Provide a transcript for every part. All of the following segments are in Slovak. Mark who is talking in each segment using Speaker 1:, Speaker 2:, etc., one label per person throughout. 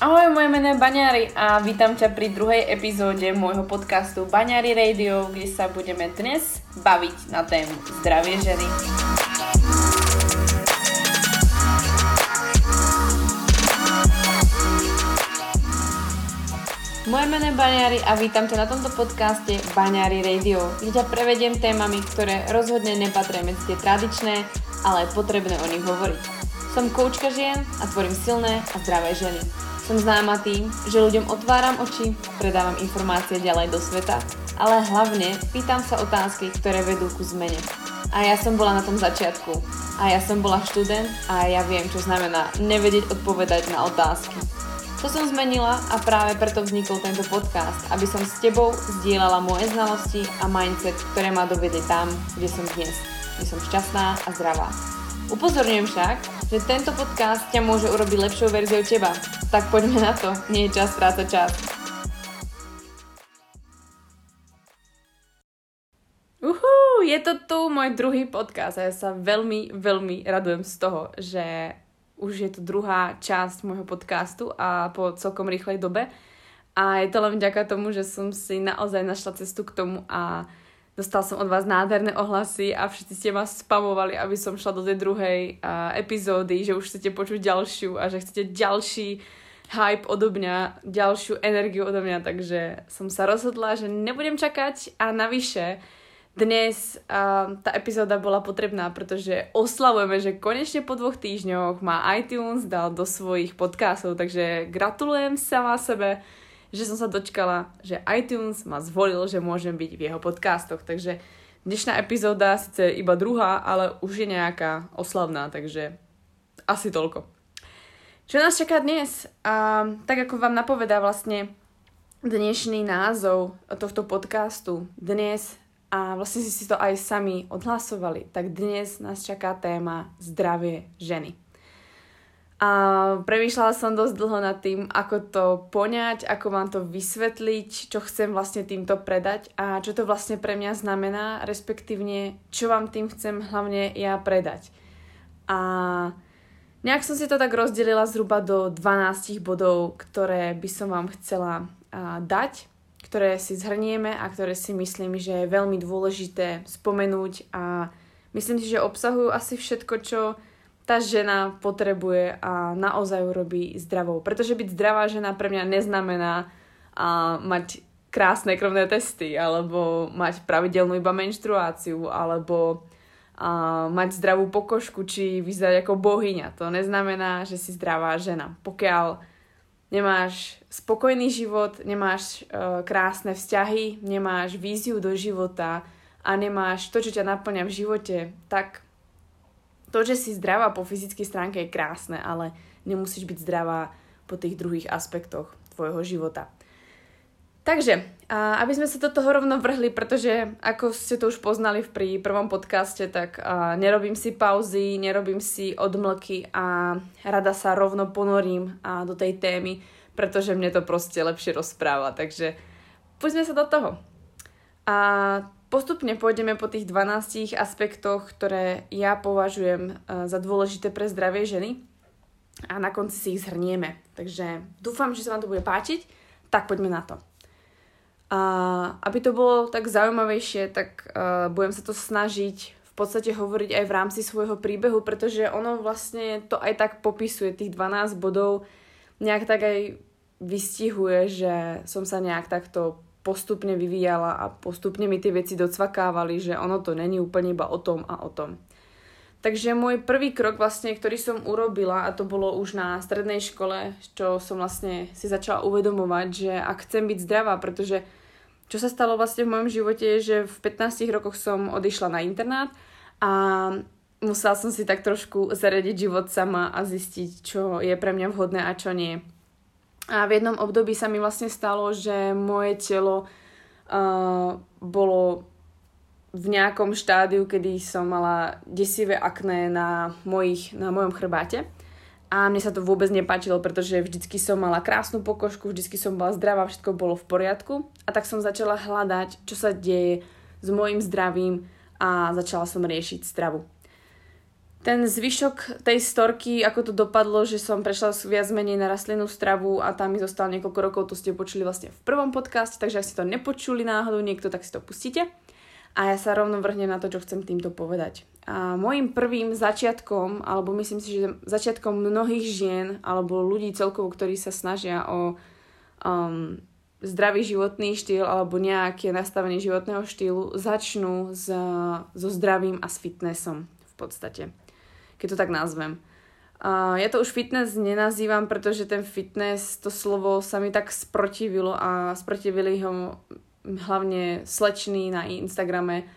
Speaker 1: Ahoj, moje meno je Baňári a vítam ťa pri druhej epizóde môjho podcastu Baňári Radio, kde sa budeme dnes baviť na tému zdravie ženy. Moje meno je Baňári a vítam ťa na tomto podcaste Baňári Radio, kde ťa prevediem témami, ktoré rozhodne nepatria medzi tie tradičné, ale je potrebné o nich hovoriť. Som koučka žien a tvorím silné a zdravé ženy. Som známa tým, že ľuďom otváram oči, predávam informácie ďalej do sveta, ale hlavne pýtam sa otázky, ktoré vedú ku zmene. A ja som bola na tom začiatku. A ja som bola študent a ja viem, čo znamená nevedieť odpovedať na otázky. To som zmenila a práve preto vznikol tento podcast, aby som s tebou zdieľala moje znalosti a mindset, ktoré ma dovedli tam, kde som dnes. Kde som šťastná a zdravá. Upozorňujem však, že tento podcast ťa môže urobiť lepšou verziou teba. Tak poďme na to, nie je čas strácať čas. Uhú, je to tu môj druhý podcast a ja sa veľmi, veľmi radujem z toho, že už je to druhá časť môjho podcastu a po celkom rýchlej dobe. A je to len vďaka tomu, že som si naozaj našla cestu k tomu a Dostal som od vás nádherné ohlasy a všetci ste ma spamovali, aby som šla do tej druhej uh, epizódy, že už chcete počuť ďalšiu a že chcete ďalší hype odo mňa, ďalšiu energiu odo mňa, takže som sa rozhodla, že nebudem čakať. A navyše dnes uh, tá epizóda bola potrebná, pretože oslavujeme, že konečne po dvoch týždňoch má iTunes dal do svojich podcastov, takže gratulujem sama sebe že som sa dočkala, že iTunes ma zvolil, že môžem byť v jeho podcastoch. Takže dnešná epizóda síce iba druhá, ale už je nejaká oslavná, takže asi toľko. Čo nás čaká dnes? A, tak ako vám napovedá vlastne dnešný názov tohto podcastu, dnes, a vlastne si to aj sami odhlasovali, tak dnes nás čaká téma zdravie ženy. A premýšľala som dosť dlho nad tým, ako to poňať, ako vám to vysvetliť, čo chcem vlastne týmto predať a čo to vlastne pre mňa znamená, respektívne čo vám tým chcem hlavne ja predať. A nejak som si to tak rozdelila zhruba do 12 bodov, ktoré by som vám chcela dať, ktoré si zhrnieme a ktoré si myslím, že je veľmi dôležité spomenúť a myslím si, že obsahujú asi všetko, čo tá žena potrebuje a naozaj ju robí zdravou. Pretože byť zdravá žena pre mňa neznamená a mať krásne krvné testy, alebo mať pravidelnú iba menštruáciu, alebo a mať zdravú pokožku, či vyzerať ako bohyňa. To neznamená, že si zdravá žena. Pokiaľ nemáš spokojný život, nemáš e, krásne vzťahy, nemáš víziu do života a nemáš to, čo ťa naplňa v živote, tak to, že si zdravá po fyzickej stránke je krásne, ale nemusíš byť zdravá po tých druhých aspektoch tvojho života. Takže, aby sme sa do toho rovno vrhli, pretože ako ste to už poznali pri prvom podcaste, tak nerobím si pauzy, nerobím si odmlky a rada sa rovno ponorím do tej témy, pretože mne to proste lepšie rozpráva. Takže poďme sa do toho. A Postupne pôjdeme po tých 12 aspektoch, ktoré ja považujem e, za dôležité pre zdravie ženy a na konci si ich zhrnieme. Takže dúfam, že sa vám to bude páčiť, tak poďme na to. A aby to bolo tak zaujímavejšie, tak uh, budem sa to snažiť v podstate hovoriť aj v rámci svojho príbehu, pretože ono vlastne to aj tak popisuje, tých 12 bodov nejak tak aj vystihuje, že som sa nejak takto postupne vyvíjala a postupne mi tie veci docvakávali, že ono to není úplne iba o tom a o tom. Takže môj prvý krok vlastne, ktorý som urobila, a to bolo už na strednej škole, čo som vlastne si začala uvedomovať, že ak chcem byť zdravá, pretože čo sa stalo vlastne v mojom živote je, že v 15 rokoch som odišla na internát a musela som si tak trošku zaradiť život sama a zistiť, čo je pre mňa vhodné a čo nie. A v jednom období sa mi vlastne stalo, že moje telo uh, bolo v nejakom štádiu, kedy som mala desivé akné na, mojich, na mojom chrbáte. A mne sa to vôbec nepáčilo, pretože vždycky som mala krásnu pokožku, vždycky som bola zdravá, všetko bolo v poriadku. A tak som začala hľadať, čo sa deje s mojim zdravím a začala som riešiť stravu. Ten zvyšok tej storky, ako to dopadlo, že som prešla viac menej na rastlinnú stravu a tam mi zostalo niekoľko rokov, to ste počuli vlastne v prvom podcaste, takže ak ste to nepočuli náhodou niekto, tak si to pustíte. A ja sa rovno vrhnem na to, čo chcem týmto povedať. A môjim prvým začiatkom, alebo myslím si, že začiatkom mnohých žien, alebo ľudí celkovo, ktorí sa snažia o um, zdravý životný štýl alebo nejaké nastavenie životného štýlu, začnú s, so zdravím a s fitnessom v podstate keď to tak nazvem. Uh, ja to už fitness nenazývam, pretože ten fitness, to slovo sa mi tak sprotivilo a sprotivili ho hlavne slečný na Instagrame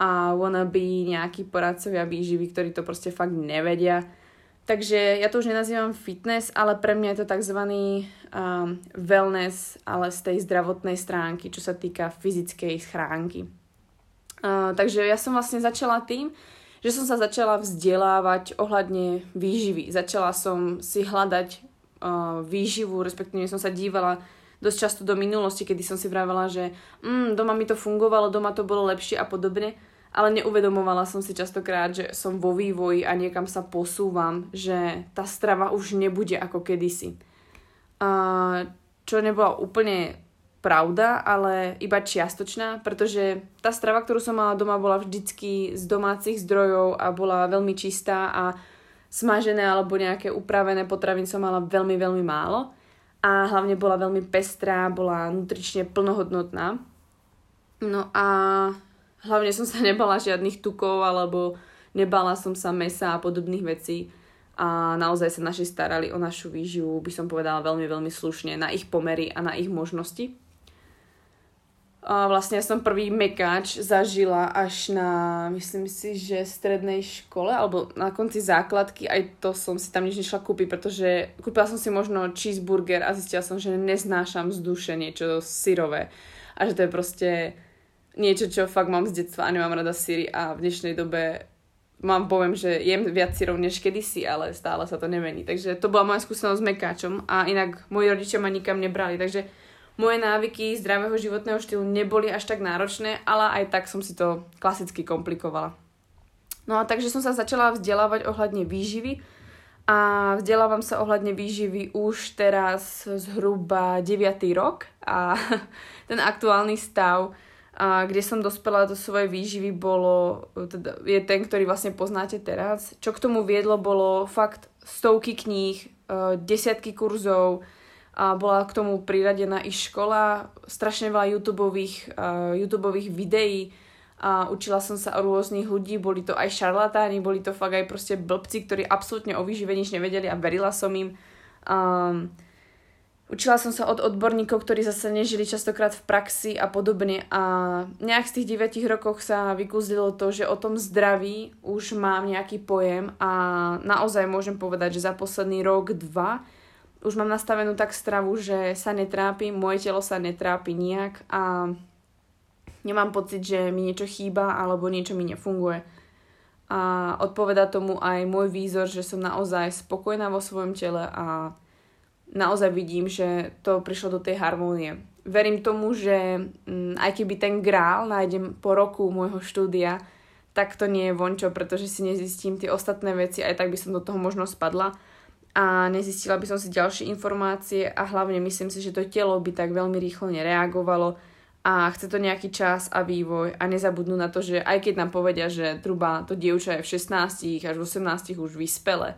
Speaker 1: a wannabe nejakí poradcovia výživy, ktorí to proste fakt nevedia. Takže ja to už nenazývam fitness, ale pre mňa je to tzv. Um, wellness, ale z tej zdravotnej stránky, čo sa týka fyzickej schránky. Uh, takže ja som vlastne začala tým, že som sa začala vzdelávať ohľadne výživy. Začala som si hľadať uh, výživu, respektíve som sa dívala dosť často do minulosti, kedy som si vravela, že mm, doma mi to fungovalo, doma to bolo lepšie a podobne, ale neuvedomovala som si častokrát, že som vo vývoji a niekam sa posúvam, že tá strava už nebude ako kedysi. Uh, čo nebola úplne pravda, ale iba čiastočná, pretože tá strava, ktorú som mala doma, bola vždycky z domácich zdrojov a bola veľmi čistá a smažené alebo nejaké upravené potraviny som mala veľmi, veľmi málo a hlavne bola veľmi pestrá, bola nutrične plnohodnotná. No a hlavne som sa nebala žiadnych tukov alebo nebala som sa mesa a podobných vecí a naozaj sa naši starali o našu výživu, by som povedala veľmi, veľmi slušne na ich pomery a na ich možnosti. Vlastne ja som prvý mekáč zažila až na, myslím si, že strednej škole, alebo na konci základky, aj to som si tam nič nešla kúpiť, pretože kúpila som si možno cheeseburger a zistila som, že neznášam z duše niečo syrové. A že to je proste niečo, čo fakt mám z detstva a nemám rada syry a v dnešnej dobe mám poviem, že jem viac syrov než kedysi, ale stále sa to nemení. Takže to bola moja skúsenosť s mekáčom a inak moji rodičia ma nikam nebrali, takže moje návyky zdravého životného štýlu neboli až tak náročné, ale aj tak som si to klasicky komplikovala. No a takže som sa začala vzdelávať ohľadne výživy a vzdelávam sa ohľadne výživy už teraz zhruba 9. rok a ten aktuálny stav, kde som dospela do svojej výživy, bolo, teda je ten, ktorý vlastne poznáte teraz. Čo k tomu viedlo, bolo fakt stovky kníh, e, desiatky kurzov, a bola k tomu priradená i škola, strašne veľa YouTubeových, uh, YouTubeových videí a učila som sa o rôznych ľudí, boli to aj šarlatáni, boli to fakt aj proste blbci, ktorí absolútne o výžive nič nevedeli a verila som im. Um, učila som sa od odborníkov, ktorí zase nežili častokrát v praxi a podobne a nejak z tých 9 rokoch sa vykúzlilo to, že o tom zdraví už mám nejaký pojem a naozaj môžem povedať, že za posledný rok, dva už mám nastavenú tak stravu, že sa netrápim, moje telo sa netrápi nijak a nemám pocit, že mi niečo chýba alebo niečo mi nefunguje. A odpoveda tomu aj môj výzor, že som naozaj spokojná vo svojom tele a naozaj vidím, že to prišlo do tej harmónie. Verím tomu, že mm, aj keby ten grál nájdem po roku môjho štúdia, tak to nie je vončo, pretože si nezistím tie ostatné veci, aj tak by som do toho možno spadla a nezistila by som si ďalšie informácie a hlavne myslím si, že to telo by tak veľmi rýchlo nereagovalo a chce to nejaký čas a vývoj a nezabudnú na to, že aj keď nám povedia, že truba to dievča je v 16 až v 18 už vyspele,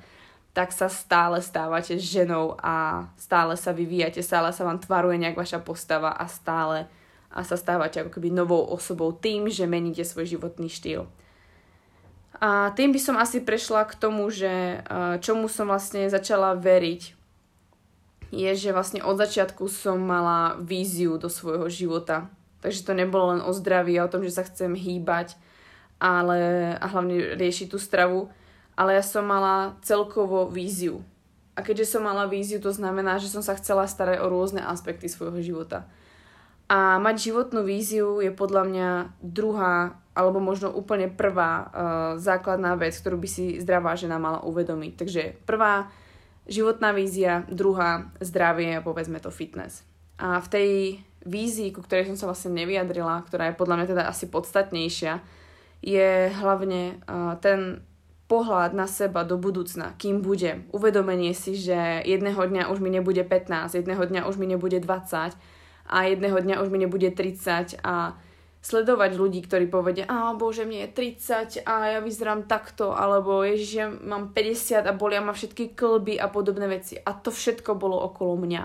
Speaker 1: tak sa stále stávate ženou a stále sa vyvíjate, stále sa vám tvaruje nejak vaša postava a stále a sa stávate ako keby novou osobou tým, že meníte svoj životný štýl. A tým by som asi prešla k tomu, že čomu som vlastne začala veriť, je, že vlastne od začiatku som mala víziu do svojho života. Takže to nebolo len o zdraví a o tom, že sa chcem hýbať ale, a hlavne riešiť tú stravu, ale ja som mala celkovo víziu. A keďže som mala víziu, to znamená, že som sa chcela starať o rôzne aspekty svojho života. A mať životnú víziu je podľa mňa druhá alebo možno úplne prvá uh, základná vec, ktorú by si zdravá žena mala uvedomiť. Takže prvá životná vízia, druhá zdravie a povedzme to fitness. A v tej vízii, ku ktorej som sa vlastne nevyjadrila, ktorá je podľa mňa teda asi podstatnejšia, je hlavne uh, ten pohľad na seba do budúcna, kým budem. Uvedomenie si, že jedného dňa už mi nebude 15, jedného dňa už mi nebude 20 a jedného dňa už mi nebude 30 a sledovať ľudí, ktorí povedia, a bože, mne je 30 a ja vyzerám takto, alebo ježiš, ja mám 50 a bolia ma všetky klby a podobné veci. A to všetko bolo okolo mňa.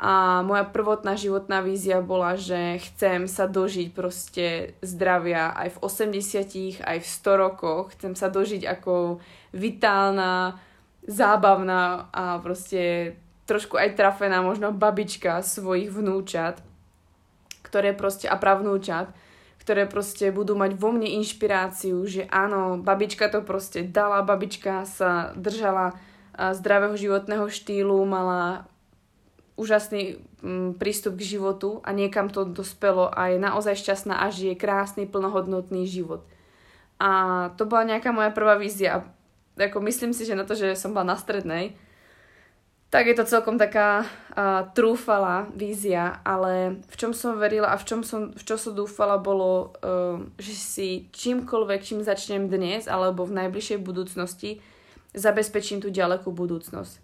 Speaker 1: A moja prvotná životná vízia bola, že chcem sa dožiť proste zdravia aj v 80 aj v 100 rokoch. Chcem sa dožiť ako vitálna, zábavná a proste trošku aj trafená možno babička svojich vnúčat ktoré proste, a pravnúčat, ktoré proste budú mať vo mne inšpiráciu, že áno, babička to proste dala, babička sa držala zdravého životného štýlu, mala úžasný mm, prístup k životu a niekam to dospelo a je naozaj šťastná a žije krásny, plnohodnotný život. A to bola nejaká moja prvá vízia. Ako myslím si, že na to, že som bola na strednej, tak je to celkom taká uh, trúfala vízia, ale v čom som verila a v čom som, v čo som dúfala bolo, uh, že si čímkoľvek, čím začnem dnes alebo v najbližšej budúcnosti, zabezpečím tú ďalekú budúcnosť.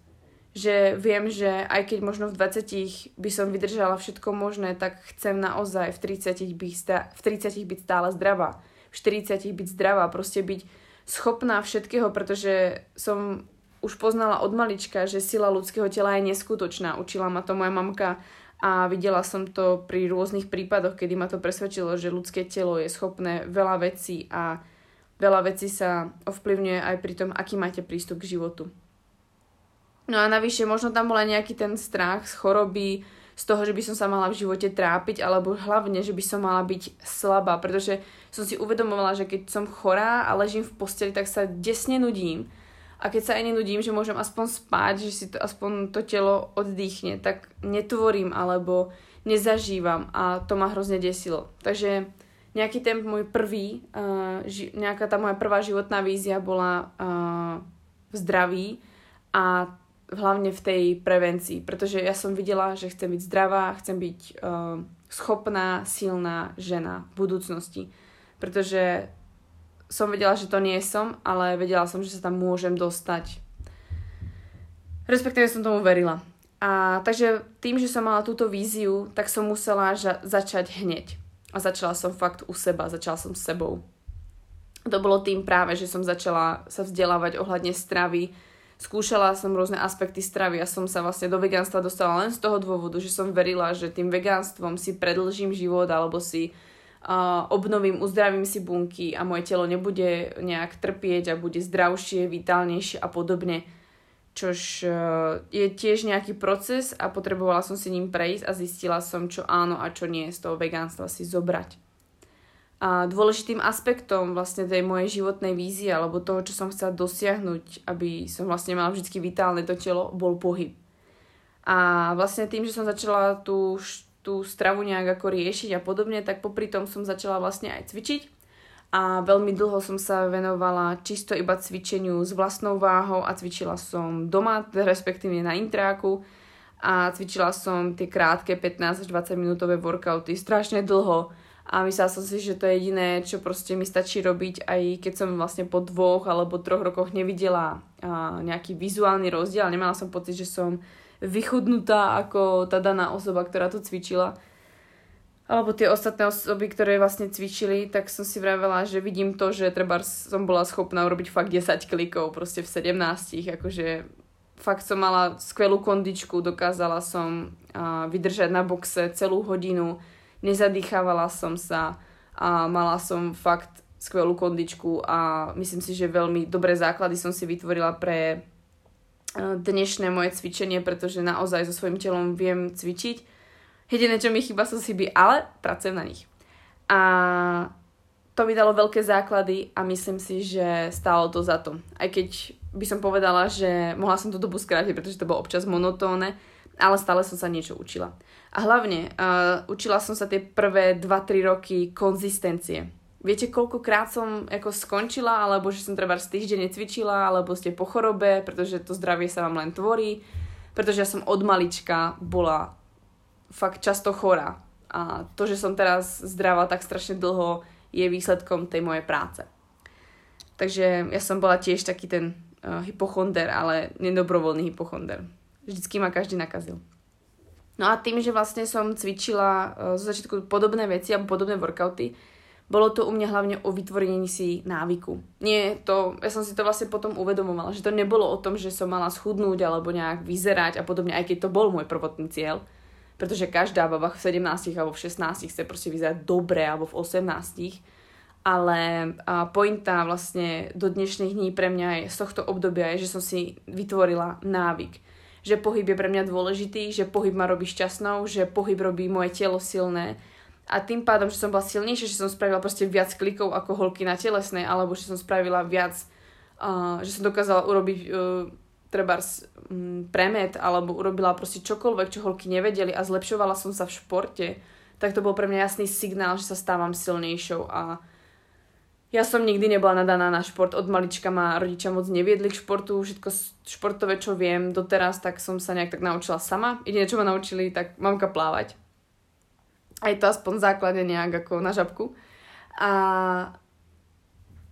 Speaker 1: Že viem, že aj keď možno v 20 by som vydržala všetko možné, tak chcem naozaj v 30 byť, stá- v 30 byť stále zdravá. V 40 byť zdravá, proste byť schopná všetkého, pretože som už poznala od malička, že sila ľudského tela je neskutočná. Učila ma to moja mamka a videla som to pri rôznych prípadoch, kedy ma to presvedčilo, že ľudské telo je schopné veľa vecí a veľa vecí sa ovplyvňuje aj pri tom, aký máte prístup k životu. No a navyše, možno tam bol aj nejaký ten strach z choroby, z toho, že by som sa mala v živote trápiť, alebo hlavne, že by som mala byť slabá, pretože som si uvedomovala, že keď som chorá a ležím v posteli, tak sa desne nudím a keď sa aj nenudím, že môžem aspoň spať, že si to, aspoň to telo oddychne, tak netvorím alebo nezažívam a to ma hrozne desilo. Takže nejaký ten môj prvý, uh, ži, nejaká tá moja prvá životná vízia bola uh, v zdraví a hlavne v tej prevencii, pretože ja som videla, že chcem byť zdravá, chcem byť uh, schopná, silná žena v budúcnosti. Pretože som vedela, že to nie som, ale vedela som, že sa tam môžem dostať. Respektíve som tomu verila. A takže tým, že som mala túto víziu, tak som musela ža- začať hneď. A začala som fakt u seba, začala som s sebou. To bolo tým práve, že som začala sa vzdelávať ohľadne stravy. Skúšala som rôzne aspekty stravy a som sa vlastne do vegánstva dostala len z toho dôvodu, že som verila, že tým vegánstvom si predlžím život alebo si obnovím, uzdravím si bunky a moje telo nebude nejak trpieť a bude zdravšie, vitálnejšie a podobne. Čož uh, je tiež nejaký proces a potrebovala som si ním prejsť a zistila som, čo áno a čo nie z toho vegánstva si zobrať. A dôležitým aspektom vlastne tej mojej životnej vízie alebo toho, čo som chcela dosiahnuť, aby som vlastne mala vždy vitálne to telo, bol pohyb. A vlastne tým, že som začala tú tú stravu nejak ako riešiť a podobne, tak popri tom som začala vlastne aj cvičiť. A veľmi dlho som sa venovala čisto iba cvičeniu s vlastnou váhou a cvičila som doma, respektíve na intráku. A cvičila som tie krátke 15 až 20 minútové workouty strašne dlho. A myslela som si, že to je jediné, čo proste mi stačí robiť, aj keď som vlastne po dvoch alebo troch rokoch nevidela nejaký vizuálny rozdiel, nemala som pocit, že som vychudnutá ako tá daná osoba, ktorá to cvičila. Alebo tie ostatné osoby, ktoré vlastne cvičili, tak som si vravela, že vidím to, že treba som bola schopná urobiť fakt 10 klikov, proste v 17, akože fakt som mala skvelú kondičku, dokázala som vydržať na boxe celú hodinu, nezadýchávala som sa a mala som fakt skvelú kondičku a myslím si, že veľmi dobré základy som si vytvorila pre dnešné moje cvičenie, pretože naozaj so svojím telom viem cvičiť. Jediné, čo mi chýba, sú by, ale pracujem na nich. A to mi dalo veľké základy a myslím si, že stálo to za to. Aj keď by som povedala, že mohla som tú dobu skrátiť, pretože to bolo občas monotónne, ale stále som sa niečo učila. A hlavne uh, učila som sa tie prvé 2-3 roky konzistencie Viete, koľkokrát som ako skončila, alebo že som treba z týždeň necvičila, alebo ste po chorobe, pretože to zdravie sa vám len tvorí, pretože ja som od malička bola fakt často chorá. A to, že som teraz zdravá tak strašne dlho, je výsledkom tej mojej práce. Takže ja som bola tiež taký ten uh, hypochonder, ale nedobrovoľný hypochonder. Vždycky ma každý nakazil. No a tým, že vlastne som cvičila uh, zo začiatku podobné veci alebo podobné workouty, bolo to u mňa hlavne o vytvorení si návyku. Nie to, ja som si to vlastne potom uvedomovala, že to nebolo o tom, že som mala schudnúť alebo nejak vyzerať a podobne, aj keď to bol môj prvotný cieľ. Pretože každá baba v 17 alebo v 16 chce proste vyzerať dobre alebo v 18 ale pointa vlastne do dnešných dní pre mňa je, z tohto obdobia je, že som si vytvorila návyk. Že pohyb je pre mňa dôležitý, že pohyb ma robí šťastnou, že pohyb robí moje telo silné, a tým pádom, že som bola silnejšia, že som spravila proste viac klikov ako holky na telesnej, alebo že som spravila viac, uh, že som dokázala urobiť uh, trebárs um, premet, alebo urobila proste čokoľvek, čo holky nevedeli a zlepšovala som sa v športe, tak to bol pre mňa jasný signál, že sa stávam silnejšou a ja som nikdy nebola nadaná na šport. Od malička ma rodičia moc neviedli k športu. Všetko športové, čo viem doteraz, tak som sa nejak tak naučila sama. Jediné, čo ma naučili, tak mamka plávať aj to aspoň základe nejak ako na žabku. A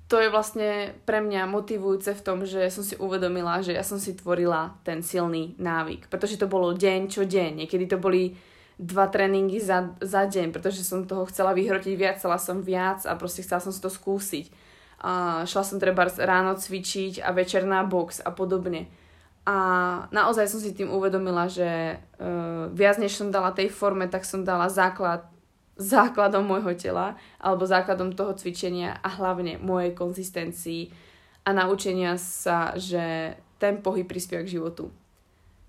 Speaker 1: to je vlastne pre mňa motivujúce v tom, že som si uvedomila, že ja som si tvorila ten silný návyk. Pretože to bolo deň čo deň. Niekedy to boli dva tréningy za, za deň, pretože som toho chcela vyhrotiť viac, chcela som viac a proste chcela som si to skúsiť. A šla som treba ráno cvičiť a večer na box a podobne. A naozaj som si tým uvedomila, že uh, viac než som dala tej forme, tak som dala základ základom môjho tela alebo základom toho cvičenia a hlavne mojej konzistencii a naučenia sa, že ten pohyb prispieva k životu.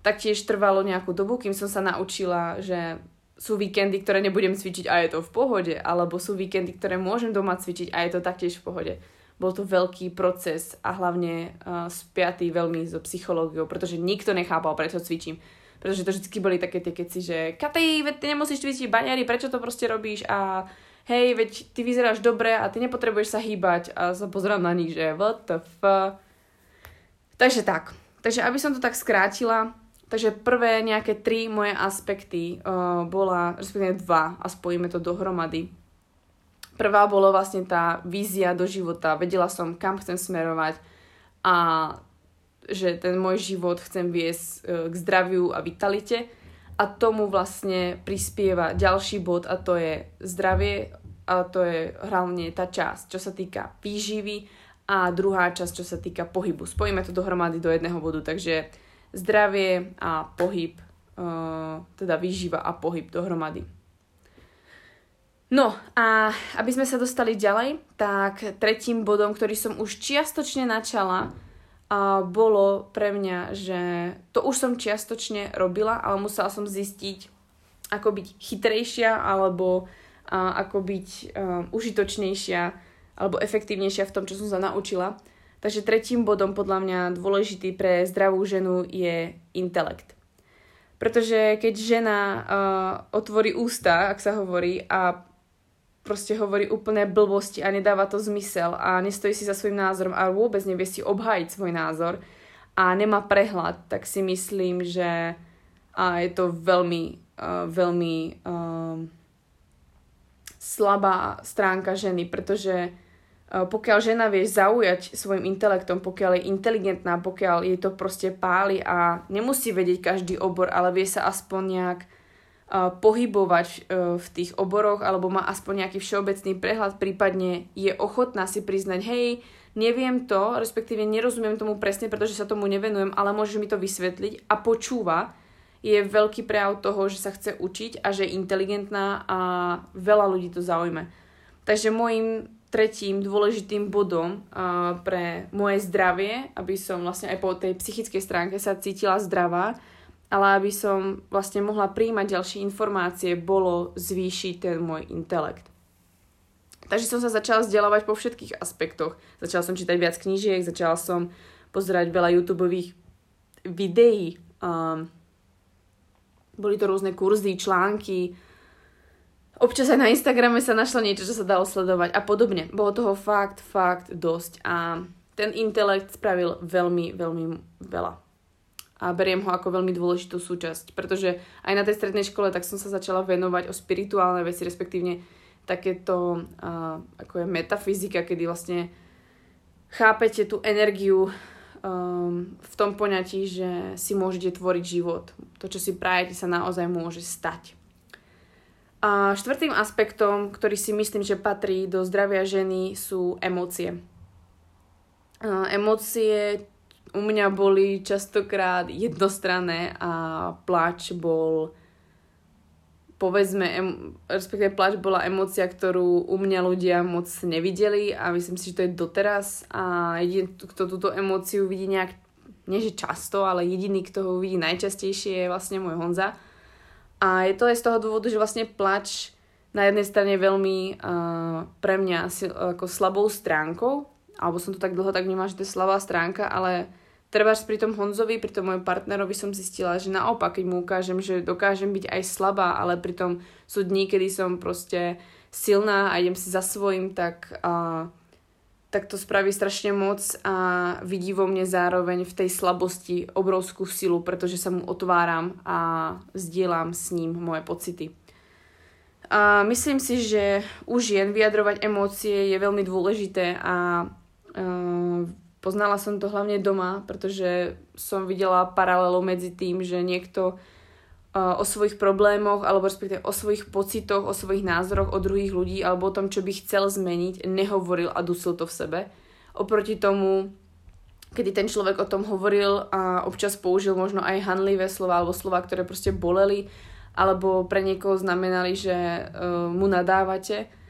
Speaker 1: Taktiež trvalo nejakú dobu, kým som sa naučila, že sú víkendy, ktoré nebudem cvičiť a je to v pohode, alebo sú víkendy, ktoré môžem doma cvičiť a je to taktiež v pohode bol to veľký proces a hlavne uh, spiatý veľmi so psychológiou, pretože nikto nechápal, prečo cvičím. Pretože to vždy boli také tie keci, že Katej, veď ty nemusíš cvičiť baňary, prečo to proste robíš a hej, veď ty vyzeráš dobre a ty nepotrebuješ sa hýbať a sa pozerám na nich, že what the f... Takže tak. Takže aby som to tak skrátila, takže prvé nejaké tri moje aspekty uh, bola, respektíve dva a spojíme to dohromady Prvá bolo vlastne tá vízia do života. Vedela som, kam chcem smerovať a že ten môj život chcem viesť e, k zdraviu a vitalite. A tomu vlastne prispieva ďalší bod a to je zdravie a to je hlavne tá časť, čo sa týka výživy a druhá časť, čo sa týka pohybu. Spojíme to dohromady do jedného bodu, takže zdravie a pohyb, e, teda výživa a pohyb dohromady. No a aby sme sa dostali ďalej, tak tretím bodom, ktorý som už čiastočne načala, a bolo pre mňa, že to už som čiastočne robila, ale musela som zistiť, ako byť chytrejšia alebo a, ako byť a, užitočnejšia alebo efektívnejšia v tom, čo som sa naučila. Takže tretím bodom podľa mňa dôležitý pre zdravú ženu je intelekt. Pretože keď žena uh, otvorí ústa, ak sa hovorí, a proste hovorí úplné blbosti a nedáva to zmysel a nestojí si za svojím názorom a vôbec nevie si obhájiť svoj názor a nemá prehľad, tak si myslím, že a je to veľmi, uh, veľmi uh, slabá stránka ženy, pretože uh, pokiaľ žena vie zaujať svojim intelektom, pokiaľ je inteligentná, pokiaľ jej to proste páli a nemusí vedieť každý obor, ale vie sa aspoň nejak pohybovať e, v tých oboroch alebo má aspoň nejaký všeobecný prehľad, prípadne je ochotná si priznať, hej, neviem to, respektíve nerozumiem tomu presne, pretože sa tomu nevenujem, ale môžeš mi to vysvetliť a počúva, je veľký prejav toho, že sa chce učiť a že je inteligentná a veľa ľudí to zaujme. Takže môjim tretím dôležitým bodom pre moje zdravie, aby som vlastne aj po tej psychickej stránke sa cítila zdravá, ale aby som vlastne mohla príjmať ďalšie informácie, bolo zvýšiť ten môj intelekt. Takže som sa začala vzdelávať po všetkých aspektoch. Začala som čítať viac knížiek, začala som pozerať veľa youtube videí. Um, boli to rôzne kurzy, články. Občas aj na Instagrame sa našlo niečo, čo sa dalo sledovať a podobne. Bolo toho fakt, fakt dosť a ten intelekt spravil veľmi, veľmi veľa a beriem ho ako veľmi dôležitú súčasť, pretože aj na tej strednej škole tak som sa začala venovať o spirituálne veci, respektívne takéto uh, ako je metafyzika, kedy vlastne chápete tú energiu um, v tom poňatí, že si môžete tvoriť život. To, čo si prajete, sa naozaj môže stať. A štvrtým aspektom, ktorý si myslím, že patrí do zdravia ženy, sú emócie. Emócie u mňa boli častokrát jednostranné a pláč bol povedzme, em, respektíve plač bola emocia, ktorú u mňa ľudia moc nevideli a myslím si, že to je doteraz a jediný, kto túto emóciu vidí nejak, nie že často, ale jediný, kto ho vidí najčastejšie je vlastne môj Honza. A je to aj z toho dôvodu, že vlastne plač na jednej strane veľmi uh, pre mňa asi ako slabou stránkou, alebo som to tak dlho tak vnímala, že to je slabá stránka, ale Treba pri tom Honzovi, pri tom mojom partnerovi som zistila, že naopak, keď mu ukážem, že dokážem byť aj slabá, ale pritom sú dní, kedy som proste silná a idem si za svojím, tak, a, tak to spraví strašne moc a vidí vo mne zároveň v tej slabosti obrovskú silu, pretože sa mu otváram a zdieľam s ním moje pocity. A myslím si, že u žien vyjadrovať emócie je veľmi dôležité a Poznala som to hlavne doma, pretože som videla paralelu medzi tým, že niekto uh, o svojich problémoch, alebo respektíve o svojich pocitoch, o svojich názoroch o druhých ľudí, alebo o tom, čo by chcel zmeniť, nehovoril a dusil to v sebe. Oproti tomu, kedy ten človek o tom hovoril a občas použil možno aj hanlivé slova alebo slova, ktoré proste boleli, alebo pre niekoho znamenali, že uh, mu nadávate,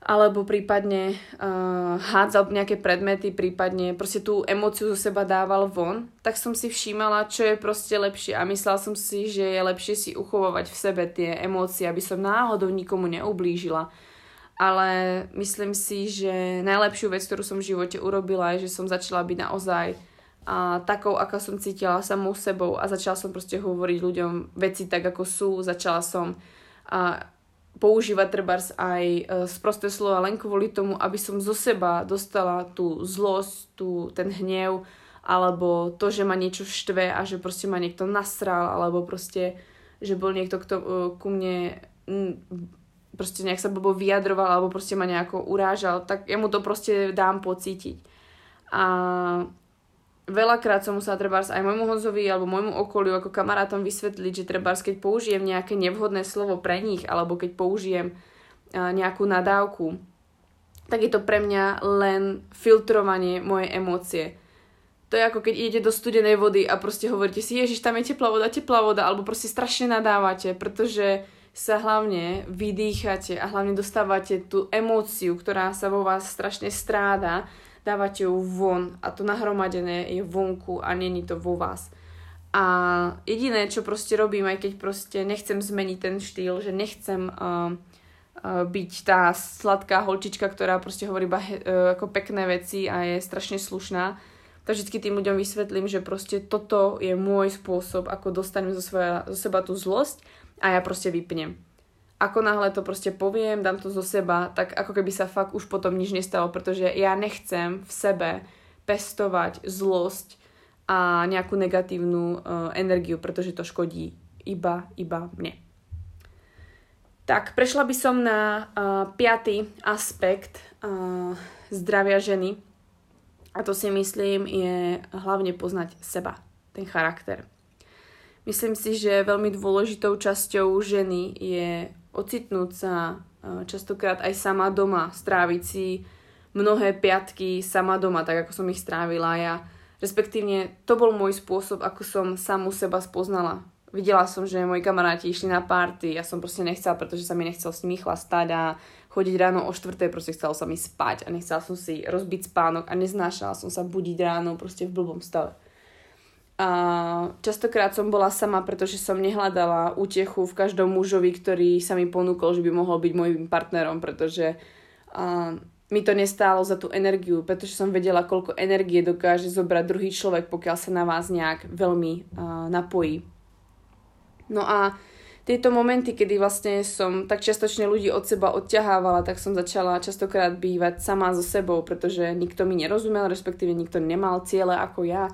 Speaker 1: alebo prípadne uh, hádzal nejaké predmety, prípadne proste tú emóciu zo seba dával von, tak som si všímala, čo je proste lepšie a myslela som si, že je lepšie si uchovovať v sebe tie emócie, aby som náhodou nikomu neublížila. Ale myslím si, že najlepšiu vec, ktorú som v živote urobila, je, že som začala byť naozaj a takou, ako som cítila samou sebou a začala som proste hovoriť ľuďom veci tak, ako sú. Začala som a používať trebárs aj e, sprosté slova len kvôli tomu, aby som zo seba dostala tú zlosť, tú, ten hnev, alebo to, že ma niečo štve a že proste ma niekto nasral, alebo proste, že bol niekto, kto uh, ku mne m, proste nejak sa blbo vyjadroval, alebo proste ma nejako urážal, tak ja mu to proste dám pocítiť. A veľakrát som musela trebárs aj môjmu Honzovi alebo môjmu okoliu ako kamarátom vysvetliť, že trebárs keď použijem nejaké nevhodné slovo pre nich alebo keď použijem nejakú nadávku, tak je to pre mňa len filtrovanie mojej emócie. To je ako keď idete do studenej vody a proste hovoríte si, ježiš, tam je teplá voda, teplá voda, alebo proste strašne nadávate, pretože sa hlavne vydýchate a hlavne dostávate tú emóciu, ktorá sa vo vás strašne stráda dávate ju von a to nahromadené je vonku a není to vo vás. A jediné, čo proste robím, aj keď proste nechcem zmeniť ten štýl, že nechcem uh, uh, byť tá sladká holčička, ktorá proste hovorí iba uh, ako pekné veci a je strašne slušná, tak vždy tým ľuďom vysvetlím, že proste toto je môj spôsob, ako dostanem zo, svoja, zo seba tú zlosť a ja proste vypnem ako náhle to proste poviem, dám to zo seba, tak ako keby sa fakt už potom nič nestalo, pretože ja nechcem v sebe pestovať zlosť a nejakú negatívnu uh, energiu, pretože to škodí iba, iba mne. Tak, prešla by som na uh, piatý aspekt uh, zdravia ženy a to si myslím je hlavne poznať seba, ten charakter. Myslím si, že veľmi dôležitou časťou ženy je ocitnúť sa e, častokrát aj sama doma, stráviť si mnohé piatky sama doma, tak ako som ich strávila ja. Respektívne to bol môj spôsob, ako som samu seba spoznala. Videla som, že moji kamaráti išli na party, ja som proste nechcela, pretože sa mi nechcel s nimi chlastať a chodiť ráno o štvrtej, proste chcela sa mi spať a nechcela som si rozbiť spánok a neznášala som sa budiť ráno proste v blbom stave. A častokrát som bola sama, pretože som nehľadala útechu v každom mužovi, ktorý sa mi ponúkol, že by mohol byť môjim partnerom, pretože a, mi to nestálo za tú energiu, pretože som vedela, koľko energie dokáže zobrať druhý človek, pokiaľ sa na vás nejak veľmi a, napojí. No a tieto momenty, kedy vlastne som tak častočne ľudí od seba odťahávala, tak som začala častokrát bývať sama so sebou, pretože nikto mi nerozumel, respektíve nikto nemal ciele ako ja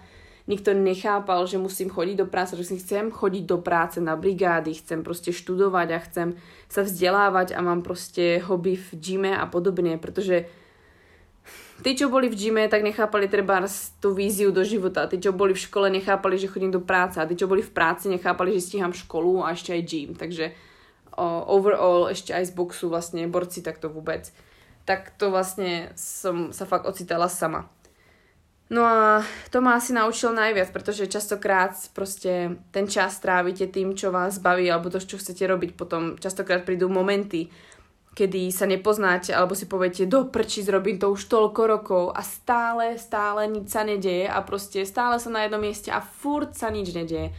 Speaker 1: nikto nechápal, že musím chodiť do práce, že si chcem chodiť do práce na brigády, chcem proste študovať a chcem sa vzdelávať a mám proste hobby v gyme a podobne, pretože tí, čo boli v gyme, tak nechápali treba tú víziu do života. Tí, čo boli v škole, nechápali, že chodím do práce. A tí, čo boli v práci, nechápali, že stíham školu a ešte aj gym. Takže uh, overall, ešte aj z boxu vlastne, borci, tak to vôbec. Tak to vlastne som sa fakt ocitala sama. No a to ma asi naučil najviac, pretože častokrát proste ten čas trávite tým, čo vás baví, alebo to, čo chcete robiť. Potom častokrát prídu momenty, kedy sa nepoznáte, alebo si poviete, do prči, zrobím to už toľko rokov a stále, stále nič sa nedeje a proste stále som na jednom mieste a furt sa nič nedeje.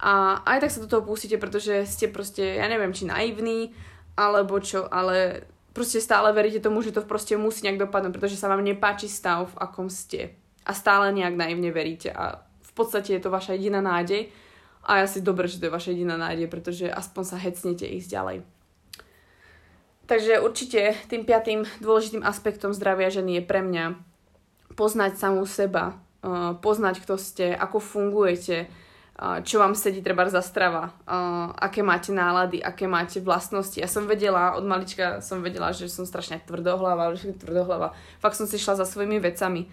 Speaker 1: A aj tak sa do toho pustíte, pretože ste proste, ja neviem, či naivní, alebo čo, ale proste stále veríte tomu, že to proste musí nejak dopadnúť, pretože sa vám nepáči stav, v akom ste a stále nejak naivne veríte a v podstate je to vaša jediná nádej a ja si dobre, že to je vaša jediná nádej, pretože aspoň sa hecnete ísť ďalej. Takže určite tým piatým dôležitým aspektom zdravia ženy je pre mňa poznať samú seba, uh, poznať, kto ste, ako fungujete, uh, čo vám sedí treba za strava, uh, aké máte nálady, aké máte vlastnosti. Ja som vedela, od malička som vedela, že som strašne tvrdohlava, že tvrdohlava. Fakt som si šla za svojimi vecami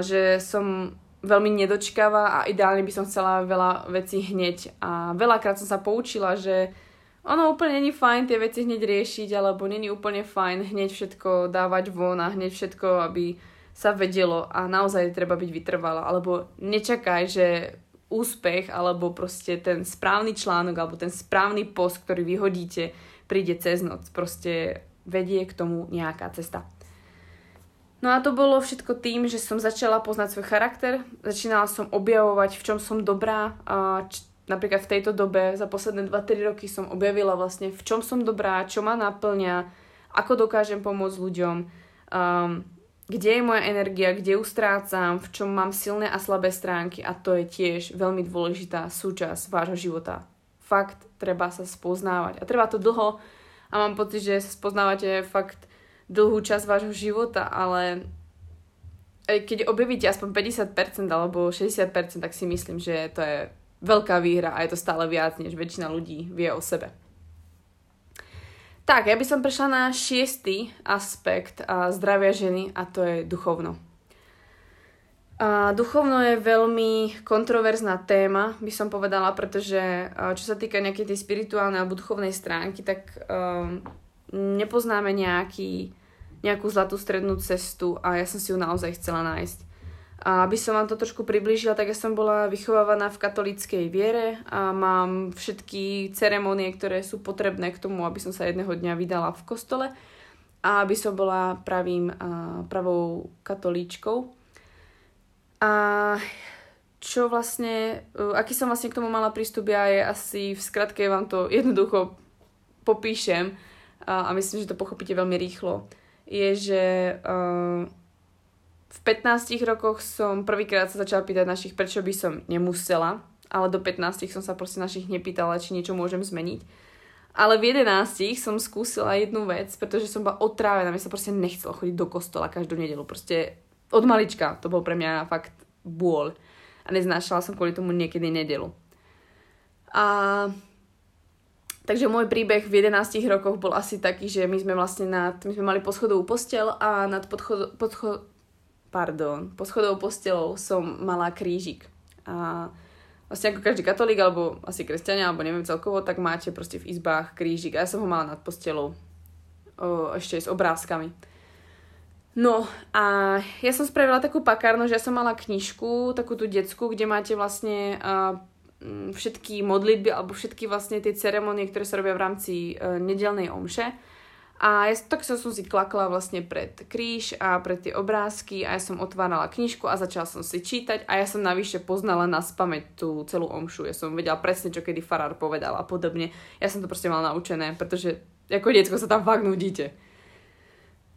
Speaker 1: že som veľmi nedočkáva a ideálne by som chcela veľa vecí hneď. A veľakrát som sa poučila, že ono úplne není fajn tie veci hneď riešiť, alebo není úplne fajn hneď všetko dávať von a hneď všetko, aby sa vedelo a naozaj treba byť vytrvalá. Alebo nečakaj, že úspech alebo proste ten správny článok alebo ten správny post, ktorý vyhodíte, príde cez noc. Proste vedie k tomu nejaká cesta. No a to bolo všetko tým, že som začala poznať svoj charakter, začínala som objavovať, v čom som dobrá. A č- napríklad v tejto dobe za posledné 2-3 roky som objavila vlastne, v čom som dobrá, čo ma naplňa, ako dokážem pomôcť ľuďom, um, kde je moja energia, kde ju strácam, v čom mám silné a slabé stránky a to je tiež veľmi dôležitá súčasť vášho života. Fakt, treba sa spoznávať. A treba to dlho a mám pocit, že sa spoznávate fakt dlhú časť vášho života, ale keď objavíte aspoň 50% alebo 60%, tak si myslím, že to je veľká výhra a je to stále viac, než väčšina ľudí vie o sebe. Tak, ja by som prešla na šiestý aspekt zdravia ženy a to je duchovno. A duchovno je veľmi kontroverzná téma, by som povedala, pretože čo sa týka nejakej tej spirituálnej alebo duchovnej stránky, tak um, nepoznáme nejaký nejakú zlatú strednú cestu a ja som si ju naozaj chcela nájsť. A aby som vám to trošku priblížila, tak ja som bola vychovávaná v katolíckej viere a mám všetky ceremonie, ktoré sú potrebné k tomu, aby som sa jedného dňa vydala v kostole a aby som bola pravým, pravou katolíčkou. A čo vlastne, e, aký som vlastne k tomu mala prístup, ja je asi v skratke vám to jednoducho popíšem a myslím, že to pochopíte veľmi rýchlo je, že uh, v 15 rokoch som prvýkrát sa začala pýtať našich, prečo by som nemusela, ale do 15 som sa proste našich nepýtala, či niečo môžem zmeniť. Ale v 11 som skúsila jednu vec, pretože som bola otrávená, mne sa proste nechcelo chodiť do kostola každú nedelu. Proste od malička to bol pre mňa fakt bôľ. A neznášala som kvôli tomu niekedy nedelu. A Takže môj príbeh v 11 rokoch bol asi taký, že my sme vlastne nad, my sme mali poschodovú postel a nad podchod, podchod, pardon, poschodovou postelou som mala krížik. A vlastne ako každý katolík, alebo asi kresťania, alebo neviem celkovo, tak máte proste v izbách krížik. A ja som ho mala nad postelou. O, ešte s obrázkami. No a ja som spravila takú pakárnu, že ja som mala knižku, takú tú detskú, kde máte vlastne uh, všetky modlitby alebo všetky vlastne tie ceremonie, ktoré sa robia v rámci uh, nedelnej omše. A ja tak som si klakla vlastne pred kríž a pred tie obrázky a ja som otvárala knižku a začala som si čítať a ja som navyše poznala na spameť tú celú omšu. Ja som vedela presne, čo kedy farár povedal a podobne. Ja som to proste mala naučené, pretože ako diecko sa tam fakt nudíte.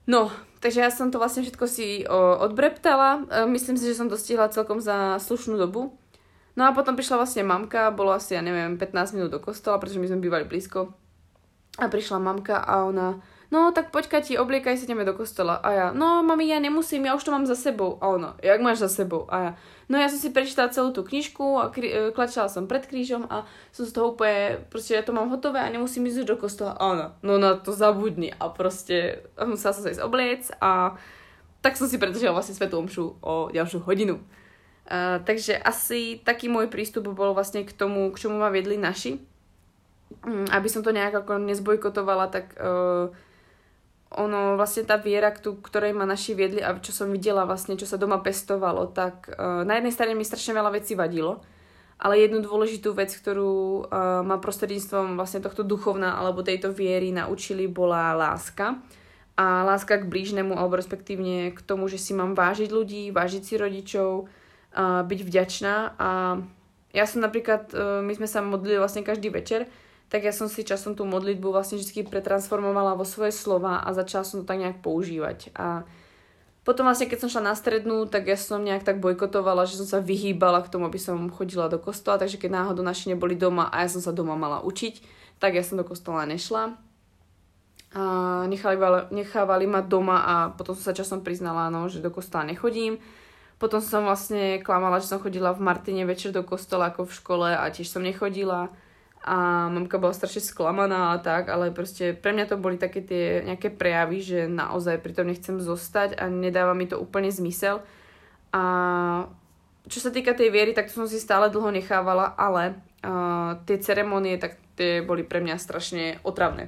Speaker 1: No, takže ja som to vlastne všetko si o, odbreptala. E, myslím si, že som to stihla celkom za slušnú dobu. No a potom prišla vlastne mamka, bolo asi, ja neviem, 15 minút do kostola, pretože my sme bývali blízko. A prišla mamka a ona, no tak poď Kati, obliekaj sa ideme do kostola. A ja, no mami, ja nemusím, ja už to mám za sebou. A ona, jak máš za sebou? A ja, no ja som si prečítala celú tú knižku a kri- e, klačala som pred krížom a som z toho úplne, proste ja to mám hotové a nemusím ísť do kostola. A ona, no na to zabudni. A proste musela som sa ísť obliec a tak som si predržala vlastne svetú omšu o ďalšiu hodinu. Takže asi taký môj prístup bol vlastne k tomu, k čomu ma viedli naši. Um, aby som to nejak ako nezbojkotovala, tak uh, ono vlastne tá viera, k ktorej ma naši viedli a čo som videla vlastne, čo sa doma pestovalo, tak uh, na jednej strane mi strašne veľa vecí vadilo, ale jednu dôležitú vec, ktorú uh, ma prostredníctvom vlastne tohto duchovna alebo tejto viery naučili, bola láska. A láska k blížnemu, alebo respektívne k tomu, že si mám vážiť ľudí, vážiť si rodičov, byť vďačná. A ja som napríklad, uh, my sme sa modlili vlastne každý večer, tak ja som si časom tú modlitbu vlastne vždy pretransformovala vo svoje slova a začala som to tak nejak používať. A potom vlastne, keď som šla na strednú, tak ja som nejak tak bojkotovala, že som sa vyhýbala k tomu, aby som chodila do kostola, takže keď náhodou naši neboli doma a ja som sa doma mala učiť, tak ja som do kostola nešla. A nechali, nechávali ma doma a potom som sa časom priznala, no, že do kostola nechodím. Potom som vlastne klamala, že som chodila v Martine večer do kostola ako v škole a tiež som nechodila a mamka bola strašne sklamaná a tak, ale proste pre mňa to boli také tie nejaké prejavy, že naozaj pri tom nechcem zostať a nedáva mi to úplne zmysel. A čo sa týka tej viery, tak to som si stále dlho nechávala, ale uh, tie ceremonie, tak tie boli pre mňa strašne otravné.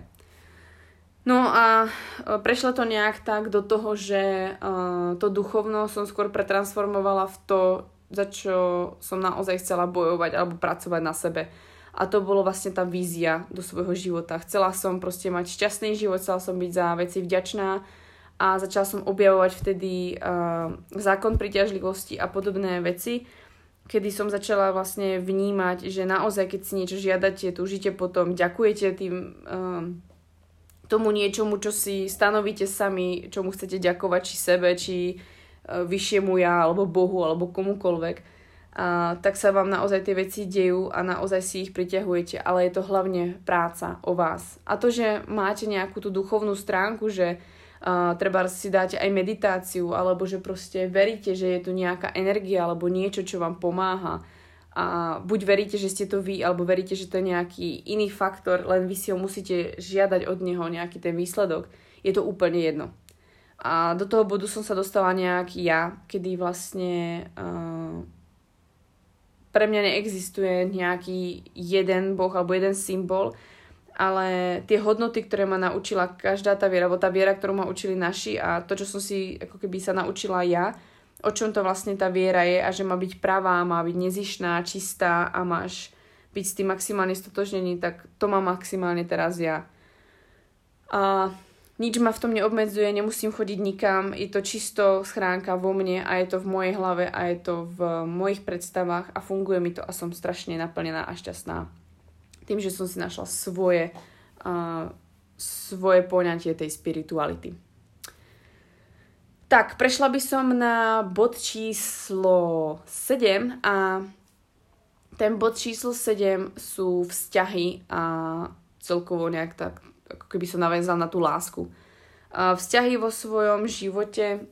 Speaker 1: No a prešlo to nejak tak do toho, že uh, to duchovno som skôr pretransformovala v to, za čo som naozaj chcela bojovať alebo pracovať na sebe a to bolo vlastne tá vízia do svojho života. Chcela som proste mať šťastný život, chcela som byť za veci vďačná a začala som objavovať vtedy uh, zákon priťažlivosti a podobné veci, kedy som začala vlastne vnímať, že naozaj, keď si niečo žiadate, túžite potom, ďakujete tým uh, tomu niečomu, čo si stanovíte sami, čomu chcete ďakovať, či sebe, či uh, vyššiemu ja, alebo Bohu, alebo komukolvek a, tak sa vám naozaj tie veci dejú a naozaj si ich priťahujete, ale je to hlavne práca o vás. A to, že máte nejakú tú duchovnú stránku, že uh, treba si dáte aj meditáciu, alebo že proste veríte, že je tu nejaká energia alebo niečo, čo vám pomáha. A buď veríte, že ste to vy, alebo veríte, že to je nejaký iný faktor, len vy si ho musíte žiadať od neho nejaký ten výsledok. Je to úplne jedno. A do toho bodu som sa dostala nejak ja, kedy vlastne uh, pre mňa neexistuje nejaký jeden boh alebo jeden symbol, ale tie hodnoty, ktoré ma naučila každá tá viera, alebo tá viera, ktorú ma učili naši a to, čo som si ako keby sa naučila ja, o čom to vlastne tá viera je a že má byť pravá, má byť nezišná, čistá a máš byť s tým maximálne stotožnený, tak to mám maximálne teraz ja. A nič ma v tom neobmedzuje, nemusím chodiť nikam, je to čisto schránka vo mne a je to v mojej hlave a je to v mojich predstavách a funguje mi to a som strašne naplnená a šťastná tým, že som si našla svoje, uh, svoje poňatie tej spirituality. Tak, prešla by som na bod číslo 7 a ten bod číslo 7 sú vzťahy a celkovo nejak tak ako keby som navezal na tú lásku. Vzťahy vo svojom živote,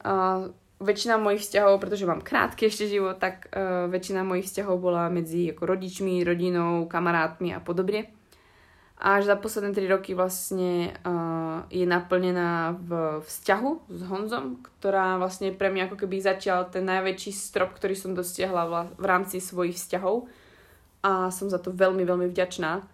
Speaker 1: väčšina mojich vzťahov, pretože mám krátky ešte život, tak väčšina mojich vzťahov bola medzi ako rodičmi, rodinou, kamarátmi a podobne. Až za posledné 3 roky vlastne uh, je naplnená v vzťahu s Honzom, ktorá vlastne pre mňa ako keby začal ten najväčší strop, ktorý som dosiahla v, v rámci svojich vzťahov. A som za to veľmi, veľmi vďačná.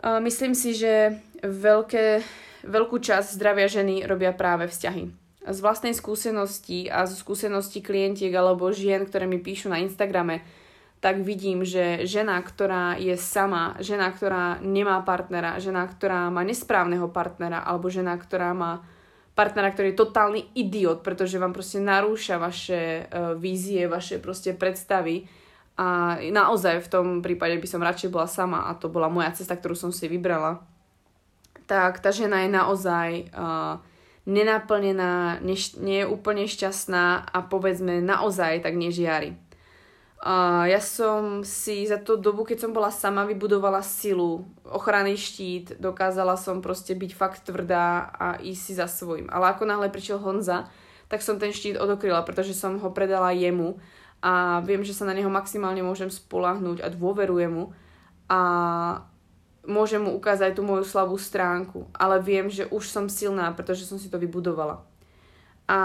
Speaker 1: Uh, myslím si, že veľké, veľkú časť zdravia ženy robia práve vzťahy. Z vlastnej skúsenosti a zo skúsenosti klientiek alebo žien, ktoré mi píšu na Instagrame, tak vidím, že žena, ktorá je sama, žena, ktorá nemá partnera, žena, ktorá má nesprávneho partnera alebo žena, ktorá má partnera, ktorý je totálny idiot, pretože vám proste narúša vaše uh, vízie, vaše proste predstavy a naozaj v tom prípade by som radšej bola sama a to bola moja cesta, ktorú som si vybrala tak tá žena je naozaj uh, nenaplnená, neš- nie je úplne šťastná a povedzme naozaj tak nežiari. Uh, ja som si za tú dobu, keď som bola sama, vybudovala silu, ochranný štít, dokázala som proste byť fakt tvrdá a ísť si za svojím. Ale ako náhle prišiel Honza, tak som ten štít odokryla, pretože som ho predala jemu a viem, že sa na neho maximálne môžem spolahnúť a dôverujem mu. A môžem mu ukázať tú moju slabú stránku, ale viem, že už som silná, pretože som si to vybudovala. A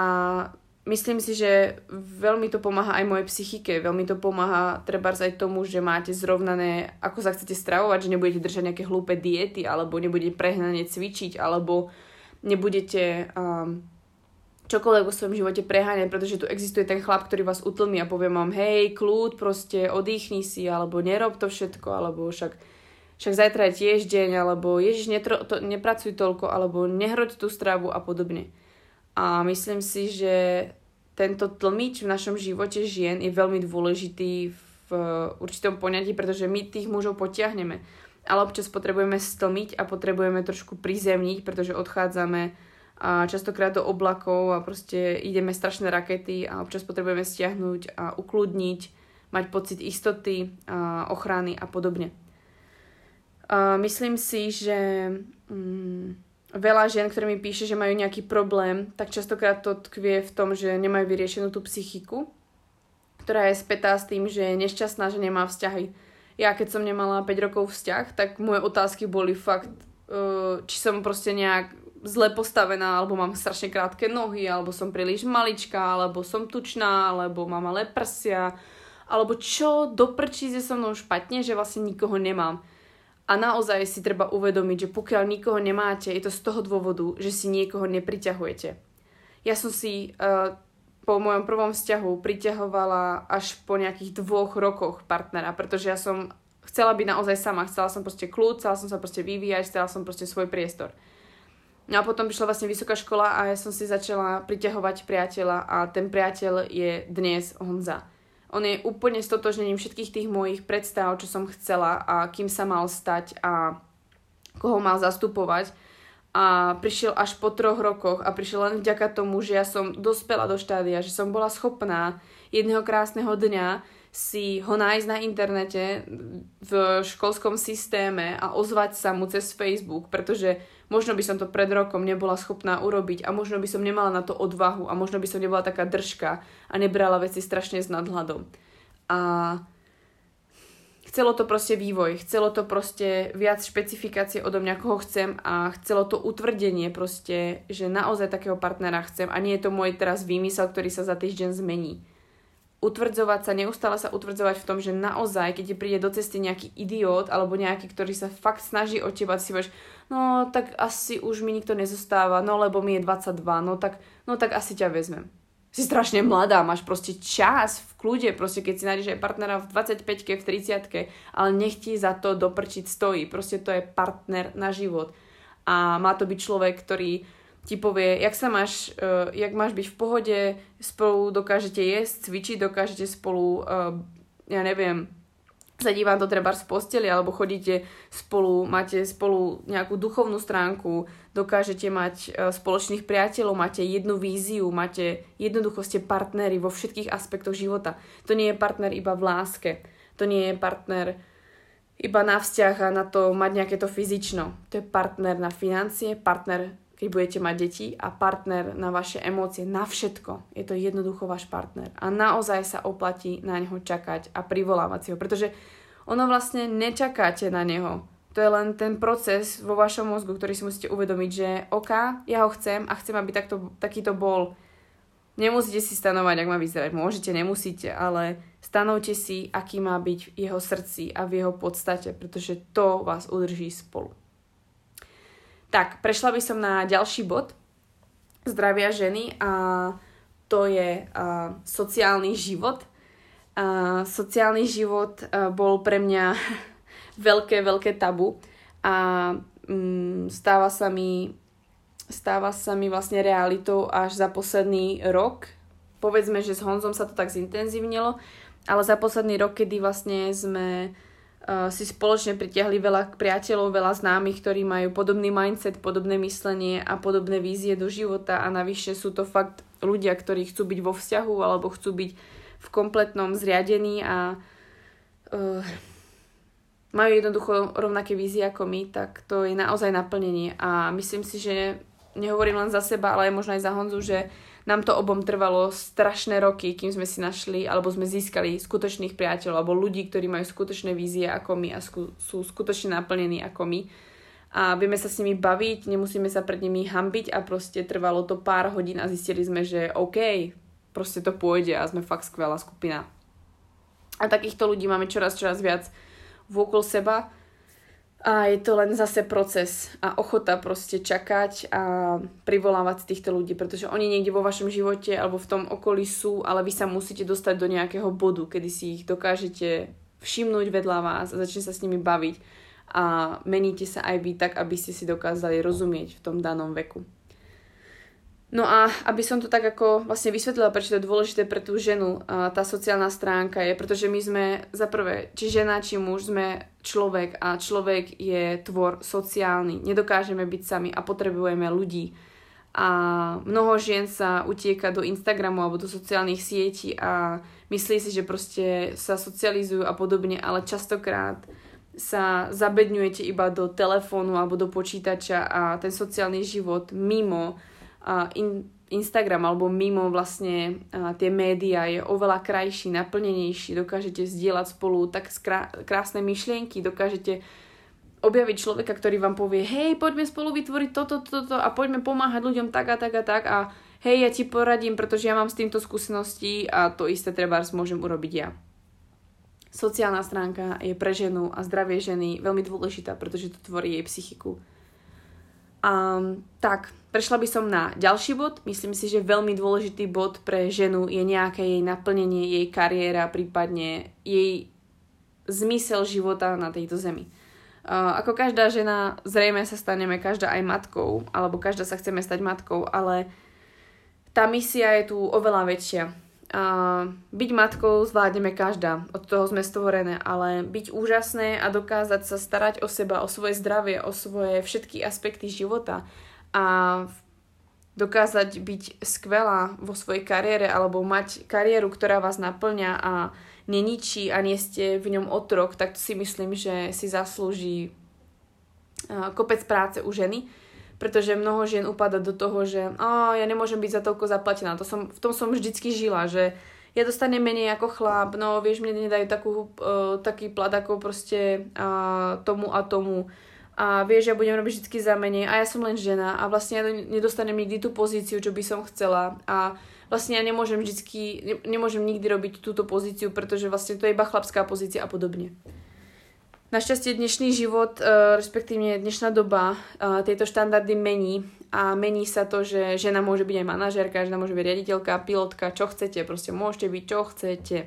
Speaker 1: myslím si, že veľmi to pomáha aj mojej psychike, veľmi to pomáha treba aj tomu, že máte zrovnané, ako sa chcete stravovať, že nebudete držať nejaké hlúpe diety, alebo nebudete prehnane cvičiť, alebo nebudete um, čokoľvek vo svojom živote preháňať, pretože tu existuje ten chlap, ktorý vás utlmí a povie vám, hej, kľud, proste oddychni si, alebo nerob to všetko, alebo však, však zajtra je tiež deň, alebo ježiš, netro, to, nepracuj toľko, alebo nehroď tú stravu a podobne. A myslím si, že tento tlmič v našom živote žien je veľmi dôležitý v určitom poňatí, pretože my tých mužov potiahneme. Ale občas potrebujeme stlmiť a potrebujeme trošku prizemniť, pretože odchádzame a častokrát do oblakov a proste ideme strašné rakety a občas potrebujeme stiahnuť a ukludniť, mať pocit istoty, a ochrany a podobne. A myslím si, že mm, veľa žien, ktoré mi píše, že majú nejaký problém, tak častokrát to tkvie v tom, že nemajú vyriešenú tú psychiku, ktorá je spätá s tým, že je nešťastná, že nemá vzťahy. Ja keď som nemala 5 rokov vzťah, tak moje otázky boli fakt, uh, či som proste nejak zle postavená, alebo mám strašne krátke nohy, alebo som príliš maličká, alebo som tučná, alebo mám malé prsia, alebo čo doprčí je so mnou špatne, že vlastne nikoho nemám. A naozaj si treba uvedomiť, že pokiaľ nikoho nemáte, je to z toho dôvodu, že si niekoho nepriťahujete. Ja som si uh, po mojom prvom vzťahu priťahovala až po nejakých dvoch rokoch partnera, pretože ja som chcela byť naozaj sama, chcela som proste kľud, chcela som sa proste vyvíjať, chcela som proste svoj priestor. No a potom prišla vlastne vysoká škola a ja som si začala priťahovať priateľa a ten priateľ je dnes Honza. On je úplne stotožnením všetkých tých mojich predstav, čo som chcela a kým sa mal stať a koho mal zastupovať. A prišiel až po troch rokoch a prišiel len vďaka tomu, že ja som dospela do štádia, že som bola schopná jedného krásneho dňa si ho nájsť na internete v školskom systéme a ozvať sa mu cez Facebook, pretože možno by som to pred rokom nebola schopná urobiť a možno by som nemala na to odvahu a možno by som nebola taká držka a nebrala veci strašne s nadhľadom. A chcelo to proste vývoj, chcelo to proste viac špecifikácie odo mňa, koho chcem a chcelo to utvrdenie proste, že naozaj takého partnera chcem a nie je to môj teraz výmysel, ktorý sa za týždeň zmení utvrdzovať sa, neustále sa utvrdzovať v tom, že naozaj, keď ti príde do cesty nejaký idiot alebo nejaký, ktorý sa fakt snaží o teba, si povieš, no tak asi už mi nikto nezostáva, no lebo mi je 22, no tak, no tak asi ťa vezmem. Si strašne mladá, máš proste čas v kľude, proste keď si nájdeš aj partnera v 25-ke, v 30-ke, ale nech ti za to doprčiť stojí. Proste to je partner na život. A má to byť človek, ktorý ti povie, jak sa máš, uh, jak máš byť v pohode, spolu dokážete jesť, cvičiť, dokážete spolu, uh, ja neviem, zadívať to treba z posteli, alebo chodíte spolu, máte spolu nejakú duchovnú stránku, dokážete mať uh, spoločných priateľov, máte jednu víziu, máte jednoducho ste partnery vo všetkých aspektoch života. To nie je partner iba v láske, to nie je partner iba na vzťah a na to mať nejaké to fyzično. To je partner na financie, partner keď budete mať deti a partner na vaše emócie, na všetko. Je to jednoducho váš partner. A naozaj sa oplatí na neho čakať a privolávať si ho, pretože ono vlastne nečakáte na neho. To je len ten proces vo vašom mozgu, ktorý si musíte uvedomiť, že OK, ja ho chcem a chcem, aby takto, takýto bol. Nemusíte si stanovať, ak má vyzerať. Môžete, nemusíte, ale stanovte si, aký má byť v jeho srdci a v jeho podstate, pretože to vás udrží spolu. Tak, prešla by som na ďalší bod zdravia ženy a to je uh, sociálny život. Uh, sociálny život uh, bol pre mňa veľké, veľké tabu a um, stáva sa mi stáva sa mi vlastne realitou až za posledný rok. Povedzme, že s Honzom sa to tak zintenzívnilo, ale za posledný rok, kedy vlastne sme si spoločne pritiahli veľa priateľov, veľa známych, ktorí majú podobný mindset, podobné myslenie a podobné vízie do života. A navyše sú to fakt ľudia, ktorí chcú byť vo vzťahu alebo chcú byť v kompletnom zriadení a uh, majú jednoducho rovnaké vízie ako my, tak to je naozaj naplnenie. A myslím si, že nehovorím len za seba, ale aj možno aj za Honzu, že nám to obom trvalo strašné roky, kým sme si našli alebo sme získali skutočných priateľov alebo ľudí, ktorí majú skutočné vízie ako my a sku- sú skutočne naplnení ako my. a vieme sa s nimi baviť, nemusíme sa pred nimi hambiť a proste trvalo to pár hodín a zistili sme, že OK, proste to pôjde a sme fakt skvelá skupina. A takýchto ľudí máme čoraz, čoraz viac vôkol seba a je to len zase proces a ochota proste čakať a privolávať týchto ľudí, pretože oni niekde vo vašom živote alebo v tom okolí sú, ale vy sa musíte dostať do nejakého bodu, kedy si ich dokážete všimnúť vedľa vás a začne sa s nimi baviť a meníte sa aj vy tak, aby ste si dokázali rozumieť v tom danom veku. No a aby som to tak ako vlastne vysvetlila, prečo to je dôležité pre tú ženu, tá sociálna stránka je, pretože my sme za prvé, či žena, či muž, sme človek a človek je tvor sociálny. Nedokážeme byť sami a potrebujeme ľudí. A mnoho žien sa utieka do Instagramu alebo do sociálnych sietí a myslí si, že proste sa socializujú a podobne, ale častokrát sa zabedňujete iba do telefónu alebo do počítača a ten sociálny život mimo in, Instagram alebo mimo vlastne uh, tie médiá je oveľa krajší, naplnenejší, dokážete zdieľať spolu tak skrá- krásne myšlienky, dokážete objaviť človeka, ktorý vám povie, hej, poďme spolu vytvoriť toto, toto a poďme pomáhať ľuďom tak a tak a tak a hej, ja ti poradím, pretože ja mám s týmto skúsenosti a to isté treba môžem urobiť ja sociálna stránka je pre ženu a zdravie ženy veľmi dôležitá, pretože to tvorí jej psychiku. Um, tak, prešla by som na ďalší bod. Myslím si, že veľmi dôležitý bod pre ženu je nejaké jej naplnenie, jej kariéra, prípadne jej zmysel života na tejto zemi. Uh, ako každá žena, zrejme sa staneme každá aj matkou, alebo každá sa chceme stať matkou, ale tá misia je tu oveľa väčšia. Byť matkou zvládneme každá, od toho sme stvorené, ale byť úžasné a dokázať sa starať o seba, o svoje zdravie, o svoje všetky aspekty života a dokázať byť skvelá vo svojej kariére alebo mať kariéru, ktorá vás naplňa a neničí a nie ste v ňom otrok, tak si myslím, že si zaslúži kopec práce u ženy pretože mnoho žien upada do toho, že oh, ja nemôžem byť za toľko zaplatená. To som, v tom som vždycky žila, že ja dostanem menej ako chlap, no vieš, mne nedajú takú, uh, taký plat ako proste uh, tomu a tomu a vieš, ja budem robiť vždy za menej a ja som len žena a vlastne ja nedostanem nikdy tú pozíciu, čo by som chcela a vlastne ja nemôžem vždycky, ne, nemôžem nikdy robiť túto pozíciu, pretože vlastne to je iba chlapská pozícia a podobne. Našťastie dnešný život, e, respektíve dnešná doba e, tieto štandardy mení a mení sa to, že žena môže byť aj manažérka, žena môže byť riaditeľka, pilotka, čo chcete, proste môžete byť, čo chcete.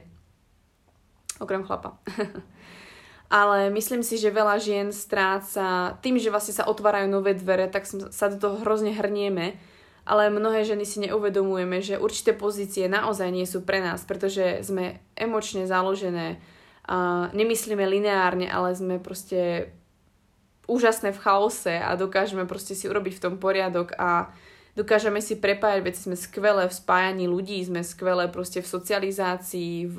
Speaker 1: Okrem chlapa. Ale myslím si, že veľa žien stráca, tým, že vlastne sa otvárajú nové dvere, tak sa do toho hrozne hrnieme, ale mnohé ženy si neuvedomujeme, že určité pozície naozaj nie sú pre nás, pretože sme emočne založené, a nemyslíme lineárne, ale sme proste úžasné v chaose a dokážeme proste si urobiť v tom poriadok a dokážeme si prepájať veci, sme skvelé v spájaní ľudí, sme skvelé proste v socializácii, v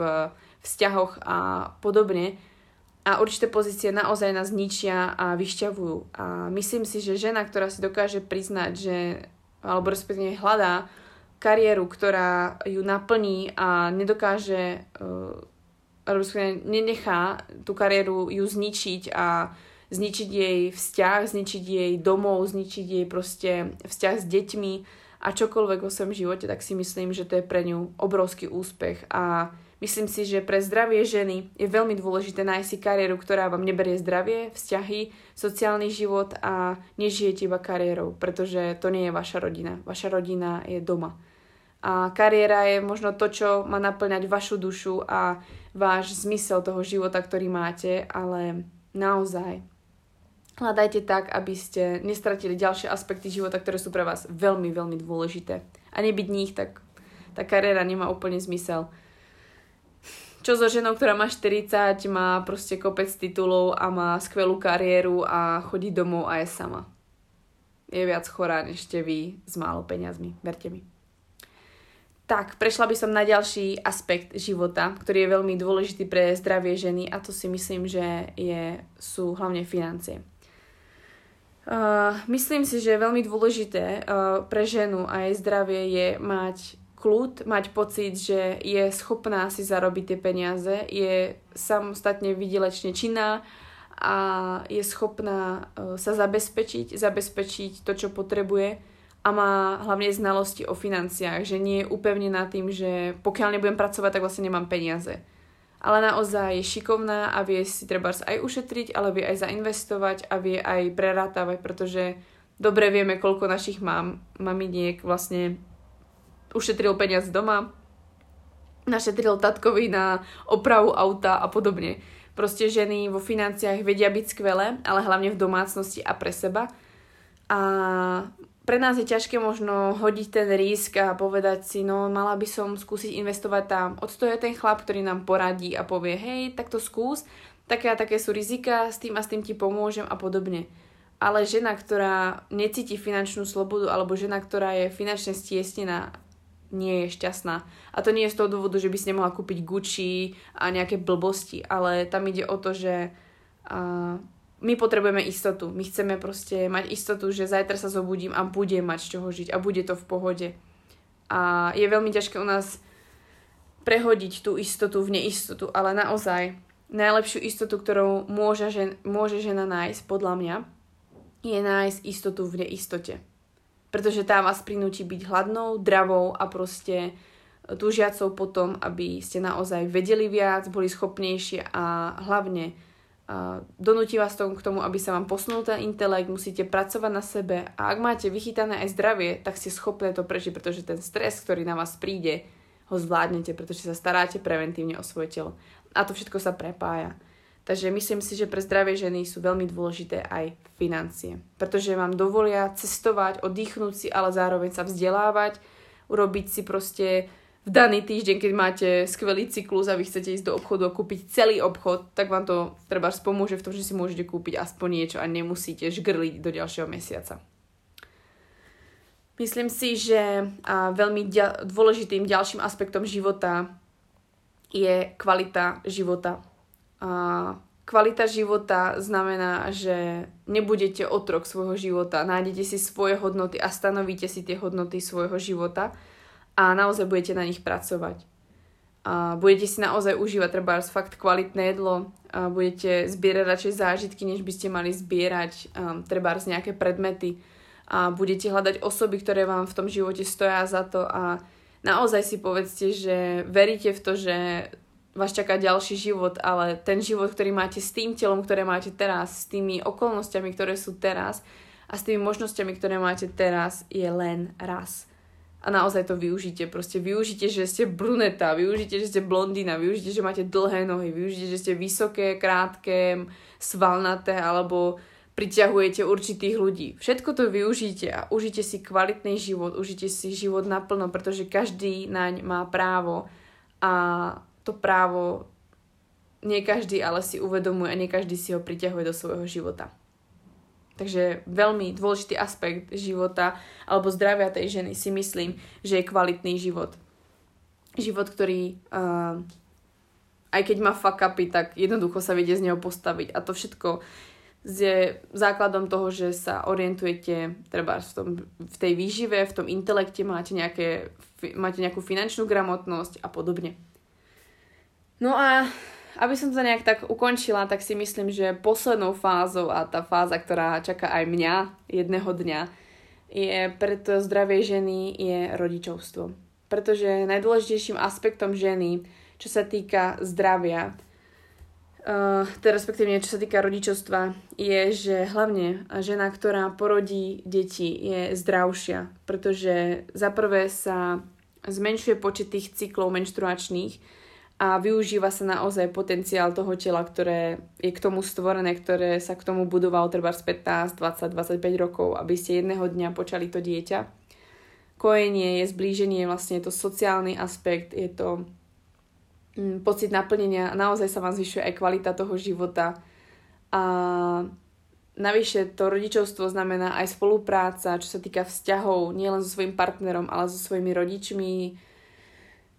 Speaker 1: vzťahoch a podobne. A určité pozície naozaj nás ničia a vyšťavujú. A myslím si, že žena, ktorá si dokáže priznať, že, alebo respektíve hľadá kariéru, ktorá ju naplní a nedokáže uh, nenechá tú kariéru ju zničiť a zničiť jej vzťah, zničiť jej domov, zničiť jej proste vzťah s deťmi a čokoľvek vo svojom živote, tak si myslím, že to je pre ňu obrovský úspech a myslím si, že pre zdravie ženy je veľmi dôležité nájsť si kariéru, ktorá vám neberie zdravie, vzťahy, sociálny život a nežijete iba kariérou, pretože to nie je vaša rodina. Vaša rodina je doma. A kariéra je možno to, čo má naplňať vašu dušu a váš zmysel toho života, ktorý máte, ale naozaj hľadajte tak, aby ste nestratili ďalšie aspekty života, ktoré sú pre vás veľmi, veľmi dôležité. A nebyť nich, tak tá kariéra nemá úplne zmysel. Čo so ženou, ktorá má 40, má proste kopec titulov a má skvelú kariéru a chodí domov a je sama. Je viac chorá, než ste vy s málo peniazmi. Verte mi. Tak, prešla by som na ďalší aspekt života, ktorý je veľmi dôležitý pre zdravie ženy a to si myslím, že je, sú hlavne financie. Uh, myslím si, že je veľmi dôležité uh, pre ženu a jej zdravie je mať kľud, mať pocit, že je schopná si zarobiť tie peniaze, je samostatne vydelečne činná a je schopná uh, sa zabezpečiť, zabezpečiť to, čo potrebuje a má hlavne znalosti o financiách, že nie je upevnená tým, že pokiaľ nebudem pracovať, tak vlastne nemám peniaze. Ale naozaj je šikovná a vie si treba aj ušetriť, ale vie aj zainvestovať a vie aj prerátavať, pretože dobre vieme, koľko našich mám, maminiek vlastne ušetril peniaz doma, našetril tatkovi na opravu auta a podobne. Proste ženy vo financiách vedia byť skvelé, ale hlavne v domácnosti a pre seba. A pre nás je ťažké možno hodiť ten risk a povedať si, no mala by som skúsiť investovať tam. Odstoje ten chlap, ktorý nám poradí a povie, hej, tak to skús, také a také sú rizika, s tým a s tým ti pomôžem a podobne. Ale žena, ktorá necíti finančnú slobodu alebo žena, ktorá je finančne stiesnená, nie je šťastná. A to nie je z toho dôvodu, že by si nemohla kúpiť Gucci a nejaké blbosti, ale tam ide o to, že uh, my potrebujeme istotu. My chceme proste mať istotu, že zajtra sa zobudím a budem mať z čoho žiť a bude to v pohode. A je veľmi ťažké u nás prehodiť tú istotu v neistotu, ale naozaj najlepšiu istotu, ktorou môže, žen, môže žena nájsť, podľa mňa, je nájsť istotu v neistote. Pretože tá vás prinúti byť hladnou, dravou a proste túžiacou potom, aby ste naozaj vedeli viac, boli schopnejšie a hlavne donúti vás tom k tomu, aby sa vám posunul ten intelekt, musíte pracovať na sebe a ak máte vychytané aj zdravie, tak ste schopné to prežiť, pretože ten stres, ktorý na vás príde, ho zvládnete, pretože sa staráte preventívne o svoje telo. A to všetko sa prepája. Takže myslím si, že pre zdravie ženy sú veľmi dôležité aj financie, pretože vám dovolia cestovať, oddychnúť si, ale zároveň sa vzdelávať, urobiť si proste v daný týždeň, keď máte skvelý cyklus a vy chcete ísť do obchodu a kúpiť celý obchod, tak vám to treba spomôže v tom, že si môžete kúpiť aspoň niečo a nemusíte žgrliť do ďalšieho mesiaca. Myslím si, že veľmi dôležitým ďalším aspektom života je kvalita života. Kvalita života znamená, že nebudete otrok svojho života, nájdete si svoje hodnoty a stanovíte si tie hodnoty svojho života a naozaj budete na nich pracovať. A budete si naozaj užívať treba fakt kvalitné jedlo, a budete zbierať radšej zážitky, než by ste mali zbierať um, treba nejaké predmety. A budete hľadať osoby, ktoré vám v tom živote stoja za to. A naozaj si povedzte, že veríte v to, že vás čaká ďalší život, ale ten život, ktorý máte s tým telom, ktoré máte teraz, s tými okolnostiami, ktoré sú teraz a s tými možnosťami, ktoré máte teraz, je len raz a naozaj to využite. Proste využite, že ste bruneta, využite, že ste blondína, využite, že máte dlhé nohy, využite, že ste vysoké, krátke, svalnaté alebo priťahujete určitých ľudí. Všetko to využite a užite si kvalitný život, užite si život naplno, pretože každý naň má právo a to právo nie každý ale si uvedomuje a nie každý si ho priťahuje do svojho života. Takže veľmi dôležitý aspekt života alebo zdravia tej ženy si myslím, že je kvalitný život. Život, ktorý uh, aj keď má fuck upy, tak jednoducho sa vedie z neho postaviť. A to všetko je základom toho, že sa orientujete treba v, tom, v tej výžive, v tom intelekte, máte, nejaké, máte nejakú finančnú gramotnosť a podobne. No a aby som to nejak tak ukončila, tak si myslím, že poslednou fázou a tá fáza, ktorá čaká aj mňa jedného dňa, je pre to zdravie ženy je rodičovstvo. Pretože najdôležitejším aspektom ženy, čo sa týka zdravia, Uh, teda respektívne čo sa týka rodičovstva, je, že hlavne žena, ktorá porodí deti, je zdravšia, pretože za prvé sa zmenšuje počet tých cyklov menštruačných, a využíva sa naozaj potenciál toho tela, ktoré je k tomu stvorené, ktoré sa k tomu budovalo treba z 15, 20, 25 rokov, aby ste jedného dňa počali to dieťa. Kojenie je zblíženie, vlastne je to sociálny aspekt, je to mm, pocit naplnenia, naozaj sa vám zvyšuje aj kvalita toho života. A navyše to rodičovstvo znamená aj spolupráca, čo sa týka vzťahov, nielen so svojím partnerom, ale so svojimi rodičmi,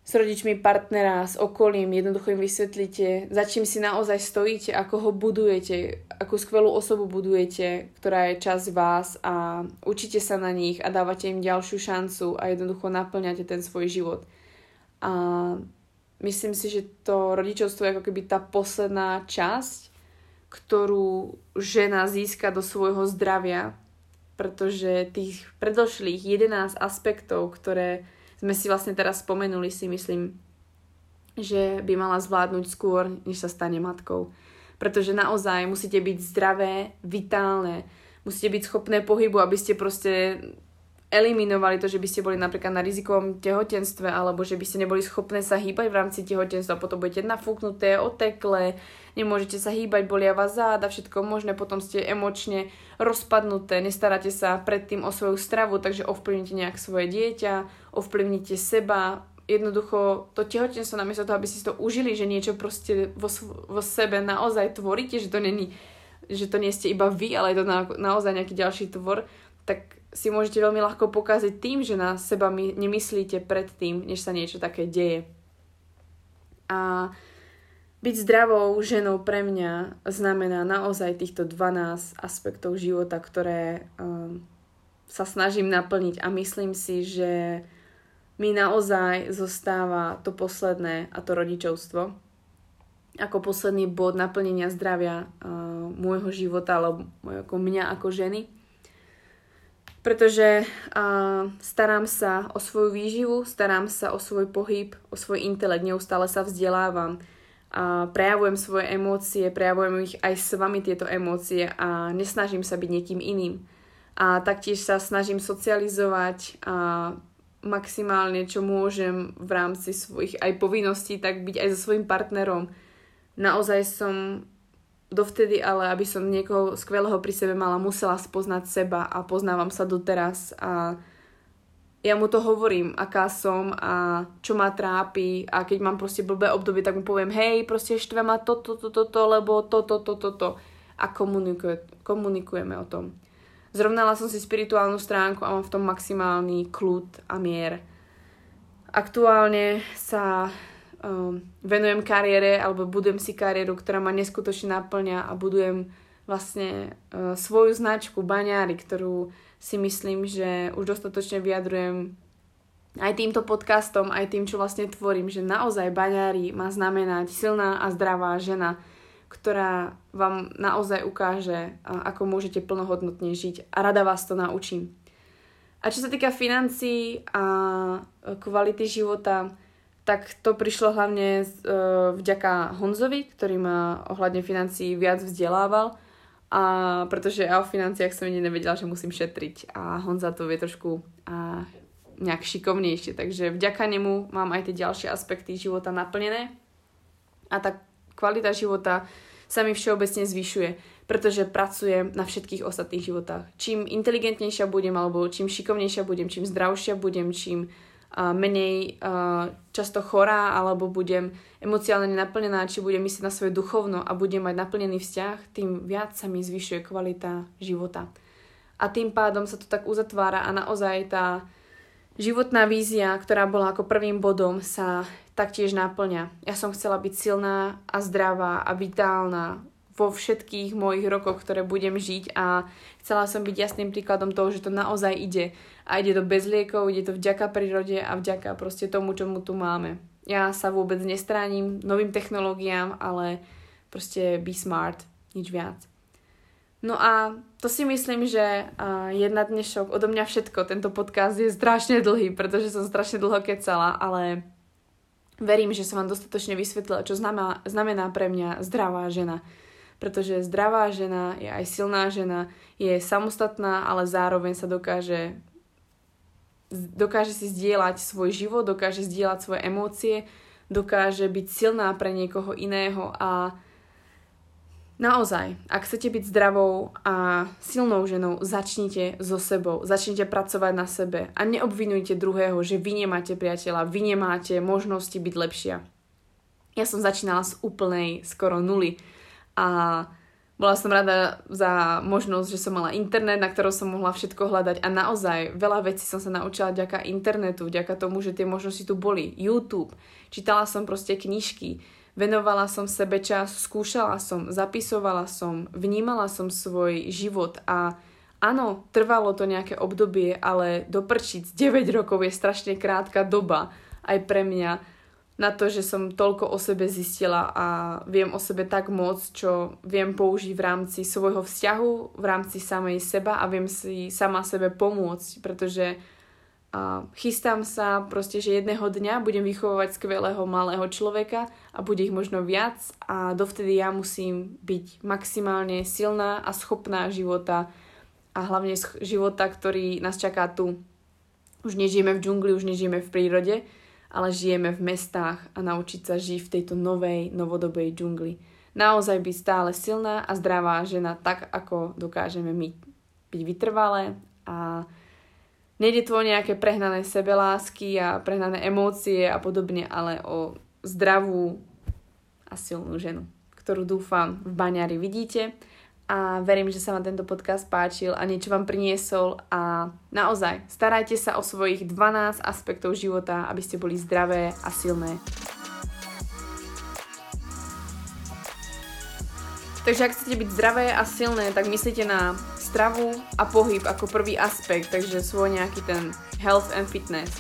Speaker 1: s rodičmi partnera, s okolím, jednoducho im vysvetlíte, za čím si naozaj stojíte, ako ho budujete, akú skvelú osobu budujete, ktorá je časť vás a učíte sa na nich a dávate im ďalšiu šancu a jednoducho naplňate ten svoj život. A myslím si, že to rodičovstvo je ako keby tá posledná časť, ktorú žena získa do svojho zdravia, pretože tých predošlých 11 aspektov, ktoré sme si vlastne teraz spomenuli, si myslím, že by mala zvládnuť skôr, než sa stane matkou. Pretože naozaj musíte byť zdravé, vitálne, musíte byť schopné pohybu, aby ste proste eliminovali to, že by ste boli napríklad na rizikovom tehotenstve alebo že by ste neboli schopné sa hýbať v rámci tehotenstva, potom budete nafúknuté, otekle, nemôžete sa hýbať, bolia vás záda, všetko možné, potom ste emočne rozpadnuté, nestaráte sa predtým o svoju stravu, takže ovplyvnite nejak svoje dieťa, ovplyvnite seba, jednoducho to tehotenstvo namiesto toho, aby si to užili, že niečo proste vo, vo sebe naozaj tvoríte, že to není že to nie ste iba vy, ale je to na, naozaj nejaký ďalší tvor, tak si môžete veľmi ľahko pokaziť tým, že na seba my nemyslíte predtým, než sa niečo také deje. A byť zdravou ženou pre mňa znamená naozaj týchto 12 aspektov života, ktoré um, sa snažím naplniť a myslím si, že mi naozaj zostáva to posledné a to rodičovstvo ako posledný bod naplnenia zdravia uh, môjho života alebo ako mňa ako ženy pretože uh, starám sa o svoju výživu, starám sa o svoj pohyb, o svoj intelekt, neustále sa vzdelávam, a prejavujem svoje emócie, prejavujem ich aj s vami tieto emócie a nesnažím sa byť niekým iným. A taktiež sa snažím socializovať a maximálne, čo môžem v rámci svojich aj povinností, tak byť aj so svojim partnerom. Naozaj som dovtedy ale, aby som niekoho skvelého pri sebe mala, musela spoznať seba a poznávam sa doteraz a ja mu to hovorím, aká som a čo ma trápi a keď mám proste blbé obdobie, tak mu poviem, hej, proste štve ma toto, toto, toto, lebo toto, toto, toto a komunikuje, komunikujeme o tom. Zrovnala som si spirituálnu stránku a mám v tom maximálny kľud a mier. Aktuálne sa um, venujem kariére alebo budujem si kariéru, ktorá ma neskutočne naplňa a budujem vlastne uh, svoju značku Baňári, ktorú si myslím, že už dostatočne vyjadrujem aj týmto podcastom, aj tým, čo vlastne tvorím, že naozaj Baňári má znamenať silná a zdravá žena, ktorá vám naozaj ukáže, uh, ako môžete plnohodnotne žiť a rada vás to naučím. A čo sa týka financií a kvality života, tak to prišlo hlavne uh, vďaka Honzovi, ktorý ma ohľadne financií viac vzdelával. A pretože ja o financiách som ani nevedela, že musím šetriť a Honza to vie trošku uh, nejak šikovnejšie. Takže vďaka nemu mám aj tie ďalšie aspekty života naplnené a tá kvalita života sa mi všeobecne zvyšuje, pretože pracujem na všetkých ostatných životách. Čím inteligentnejšia budem, alebo čím šikovnejšia budem, čím zdravšia budem, čím menej často chorá alebo budem emociálne naplnená, či budem myslieť na svoje duchovno a budem mať naplnený vzťah, tým viac sa mi zvyšuje kvalita života. A tým pádom sa to tak uzatvára a naozaj tá životná vízia, ktorá bola ako prvým bodom, sa taktiež naplňa. Ja som chcela byť silná a zdravá a vitálna vo všetkých mojich rokoch, ktoré budem žiť a chcela som byť jasným príkladom toho, že to naozaj ide. A ide to bez liekov, ide to vďaka prírode a vďaka proste tomu, čo mu tu máme. Ja sa vôbec nestránim novým technológiám, ale proste be smart, nič viac. No a to si myslím, že je na dnešok odo mňa všetko. Tento podcast je strašne dlhý, pretože som strašne dlho kecala, ale verím, že som vám dostatočne vysvetlila, čo znamená, znamená pre mňa zdravá žena pretože zdravá žena je aj silná žena, je samostatná, ale zároveň sa dokáže dokáže si zdieľať svoj život, dokáže zdieľať svoje emócie, dokáže byť silná pre niekoho iného a naozaj, ak chcete byť zdravou a silnou ženou, začnite so sebou, začnite pracovať na sebe a neobvinujte druhého, že vy nemáte priateľa, vy nemáte možnosti byť lepšia. Ja som začínala z úplnej skoro nuly a bola som rada za možnosť, že som mala internet, na ktorom som mohla všetko hľadať. A naozaj veľa vecí som sa naučila vďaka internetu, vďaka tomu, že tie možnosti tu boli. YouTube, čítala som proste knižky, venovala som sebe čas, skúšala som, zapisovala som, vnímala som svoj život. A áno, trvalo to nejaké obdobie, ale doprčiť 9 rokov je strašne krátka doba aj pre mňa na to, že som toľko o sebe zistila a viem o sebe tak moc, čo viem použiť v rámci svojho vzťahu, v rámci samej seba a viem si sama sebe pomôcť, pretože a chystám sa proste, že jedného dňa budem vychovávať skvelého malého človeka a bude ich možno viac a dovtedy ja musím byť maximálne silná a schopná života a hlavne života, ktorý nás čaká tu. Už nežijeme v džungli, už nežijeme v prírode, ale žijeme v mestách a naučiť sa žiť v tejto novej, novodobej džungli. Naozaj byť stále silná a zdravá žena tak, ako dokážeme my byť vytrvalé a Nejde tu o nejaké prehnané sebelásky a prehnané emócie a podobne, ale o zdravú a silnú ženu, ktorú dúfam v baňári vidíte a verím, že sa vám tento podcast páčil a niečo vám priniesol a naozaj starajte sa o svojich 12 aspektov života, aby ste boli zdravé a silné. Takže ak chcete byť zdravé a silné, tak myslíte na stravu a pohyb ako prvý aspekt, takže svoj nejaký ten health and fitness.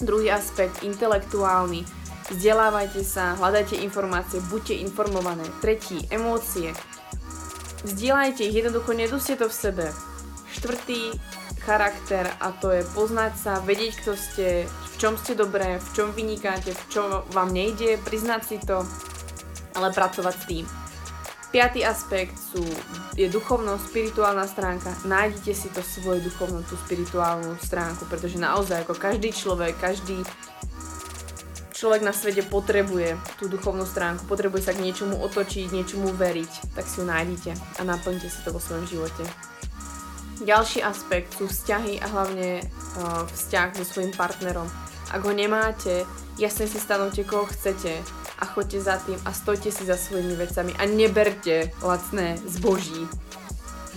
Speaker 1: Druhý aspekt, intelektuálny. Vzdelávajte sa, hľadajte informácie, buďte informované. Tretí, emócie. Vzdielajte ich, jednoducho neduste to v sebe. Štvrtý, charakter a to je poznať sa, vedieť, kto ste, v čom ste dobré, v čom vynikáte, v čom vám nejde, priznať si to, ale pracovať s tým. Piatý aspekt sú, je duchovnosť, spirituálna stránka. Nájdite si to svoju duchovnú, tú spirituálnu stránku, pretože naozaj ako každý človek, každý človek na svete potrebuje tú duchovnú stránku, potrebuje sa k niečomu otočiť, niečomu veriť, tak si ju nájdite a naplňte si to vo svojom živote. Ďalší aspekt sú vzťahy a hlavne uh, vzťah so svojím partnerom. Ak ho nemáte, jasne si stanovte, koho chcete, a choďte za tým a stojte si za svojimi vecami a neberte lacné zboží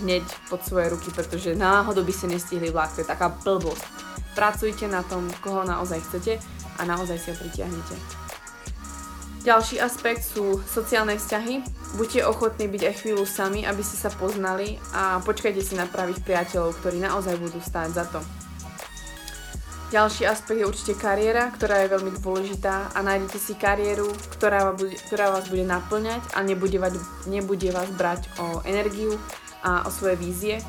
Speaker 1: hneď pod svoje ruky, pretože náhodou by ste nestihli vlak, to je taká blbosť. Pracujte na tom, koho naozaj chcete a naozaj si ho pritiahnete. Ďalší aspekt sú sociálne vzťahy. Buďte ochotní byť aj chvíľu sami, aby ste sa poznali a počkajte si na pravých priateľov, ktorí naozaj budú stáť za to. Ďalší aspekt je určite kariéra, ktorá je veľmi dôležitá a nájdete si kariéru, ktorá vás bude, ktorá vás bude naplňať a nebude, vás, nebude vás brať o energiu a o svoje vízie.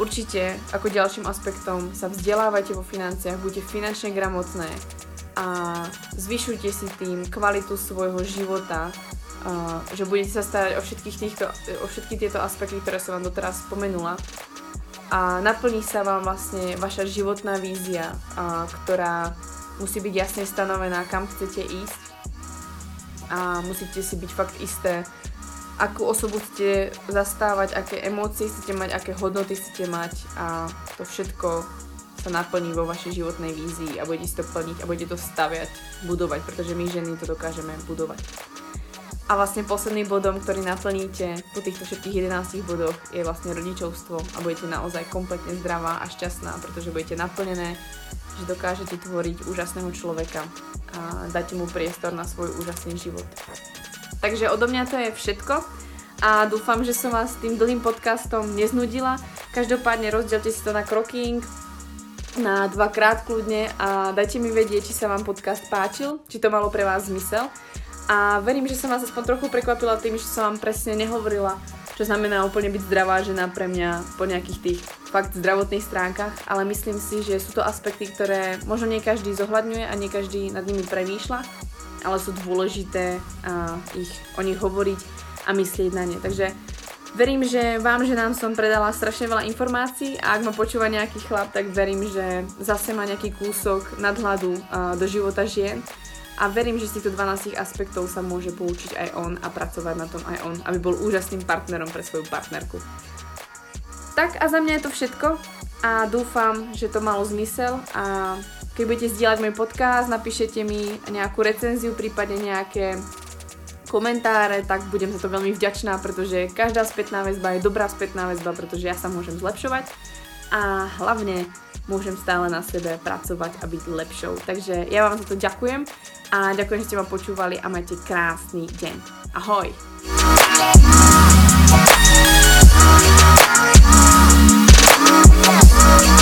Speaker 1: Určite ako ďalším aspektom sa vzdelávajte vo financiách, buďte finančne gramotné a zvyšujte si tým kvalitu svojho života, že budete sa starať o, všetkých týchto, o všetky tieto aspekty, ktoré som vám doteraz spomenula. A naplní sa vám vlastne vaša životná vízia, ktorá musí byť jasne stanovená, kam chcete ísť. A musíte si byť fakt isté, akú osobu chcete zastávať, aké emócie chcete mať, aké hodnoty chcete mať. A to všetko sa naplní vo vašej životnej vízii a budete si to plniť a budete to staviať, budovať, pretože my ženy to dokážeme budovať. A vlastne posledným bodom, ktorý naplníte po týchto všetkých 11 bodoch je vlastne rodičovstvo a budete naozaj kompletne zdravá a šťastná, pretože budete naplnené, že dokážete tvoriť úžasného človeka a dáte mu priestor na svoj úžasný život. Takže odo mňa to je všetko a dúfam, že som vás tým dlhým podcastom neznudila. Každopádne rozdielte si to na kroking, na dvakrát kľudne a dajte mi vedieť, či sa vám podcast páčil, či to malo pre vás zmysel. A verím, že som vás aspoň trochu prekvapila tým, že som vám presne nehovorila, čo znamená úplne byť zdravá žena pre mňa po nejakých tých fakt zdravotných stránkach, ale myslím si, že sú to aspekty, ktoré možno nie každý zohľadňuje a nie každý nad nimi premýšľa, ale sú dôležité a ich, o nich hovoriť a myslieť na ne. Takže verím, že vám, že nám som predala strašne veľa informácií a ak ma počúva nejaký chlap, tak verím, že zase má nejaký kúsok nadhľadu do života žien a verím, že z týchto 12 aspektov sa môže poučiť aj on a pracovať na tom aj on, aby bol úžasným partnerom pre svoju partnerku. Tak a za mňa je to všetko a dúfam, že to malo zmysel a keď budete zdieľať môj podcast, napíšete mi nejakú recenziu, prípadne nejaké komentáre, tak budem za to veľmi vďačná, pretože každá spätná väzba je dobrá spätná väzba, pretože ja sa môžem zlepšovať a hlavne môžem stále na sebe pracovať a byť lepšou. Takže ja vám za to ďakujem a ďakujem, že ste ma počúvali a majte krásny deň. Ahoj! Yeah.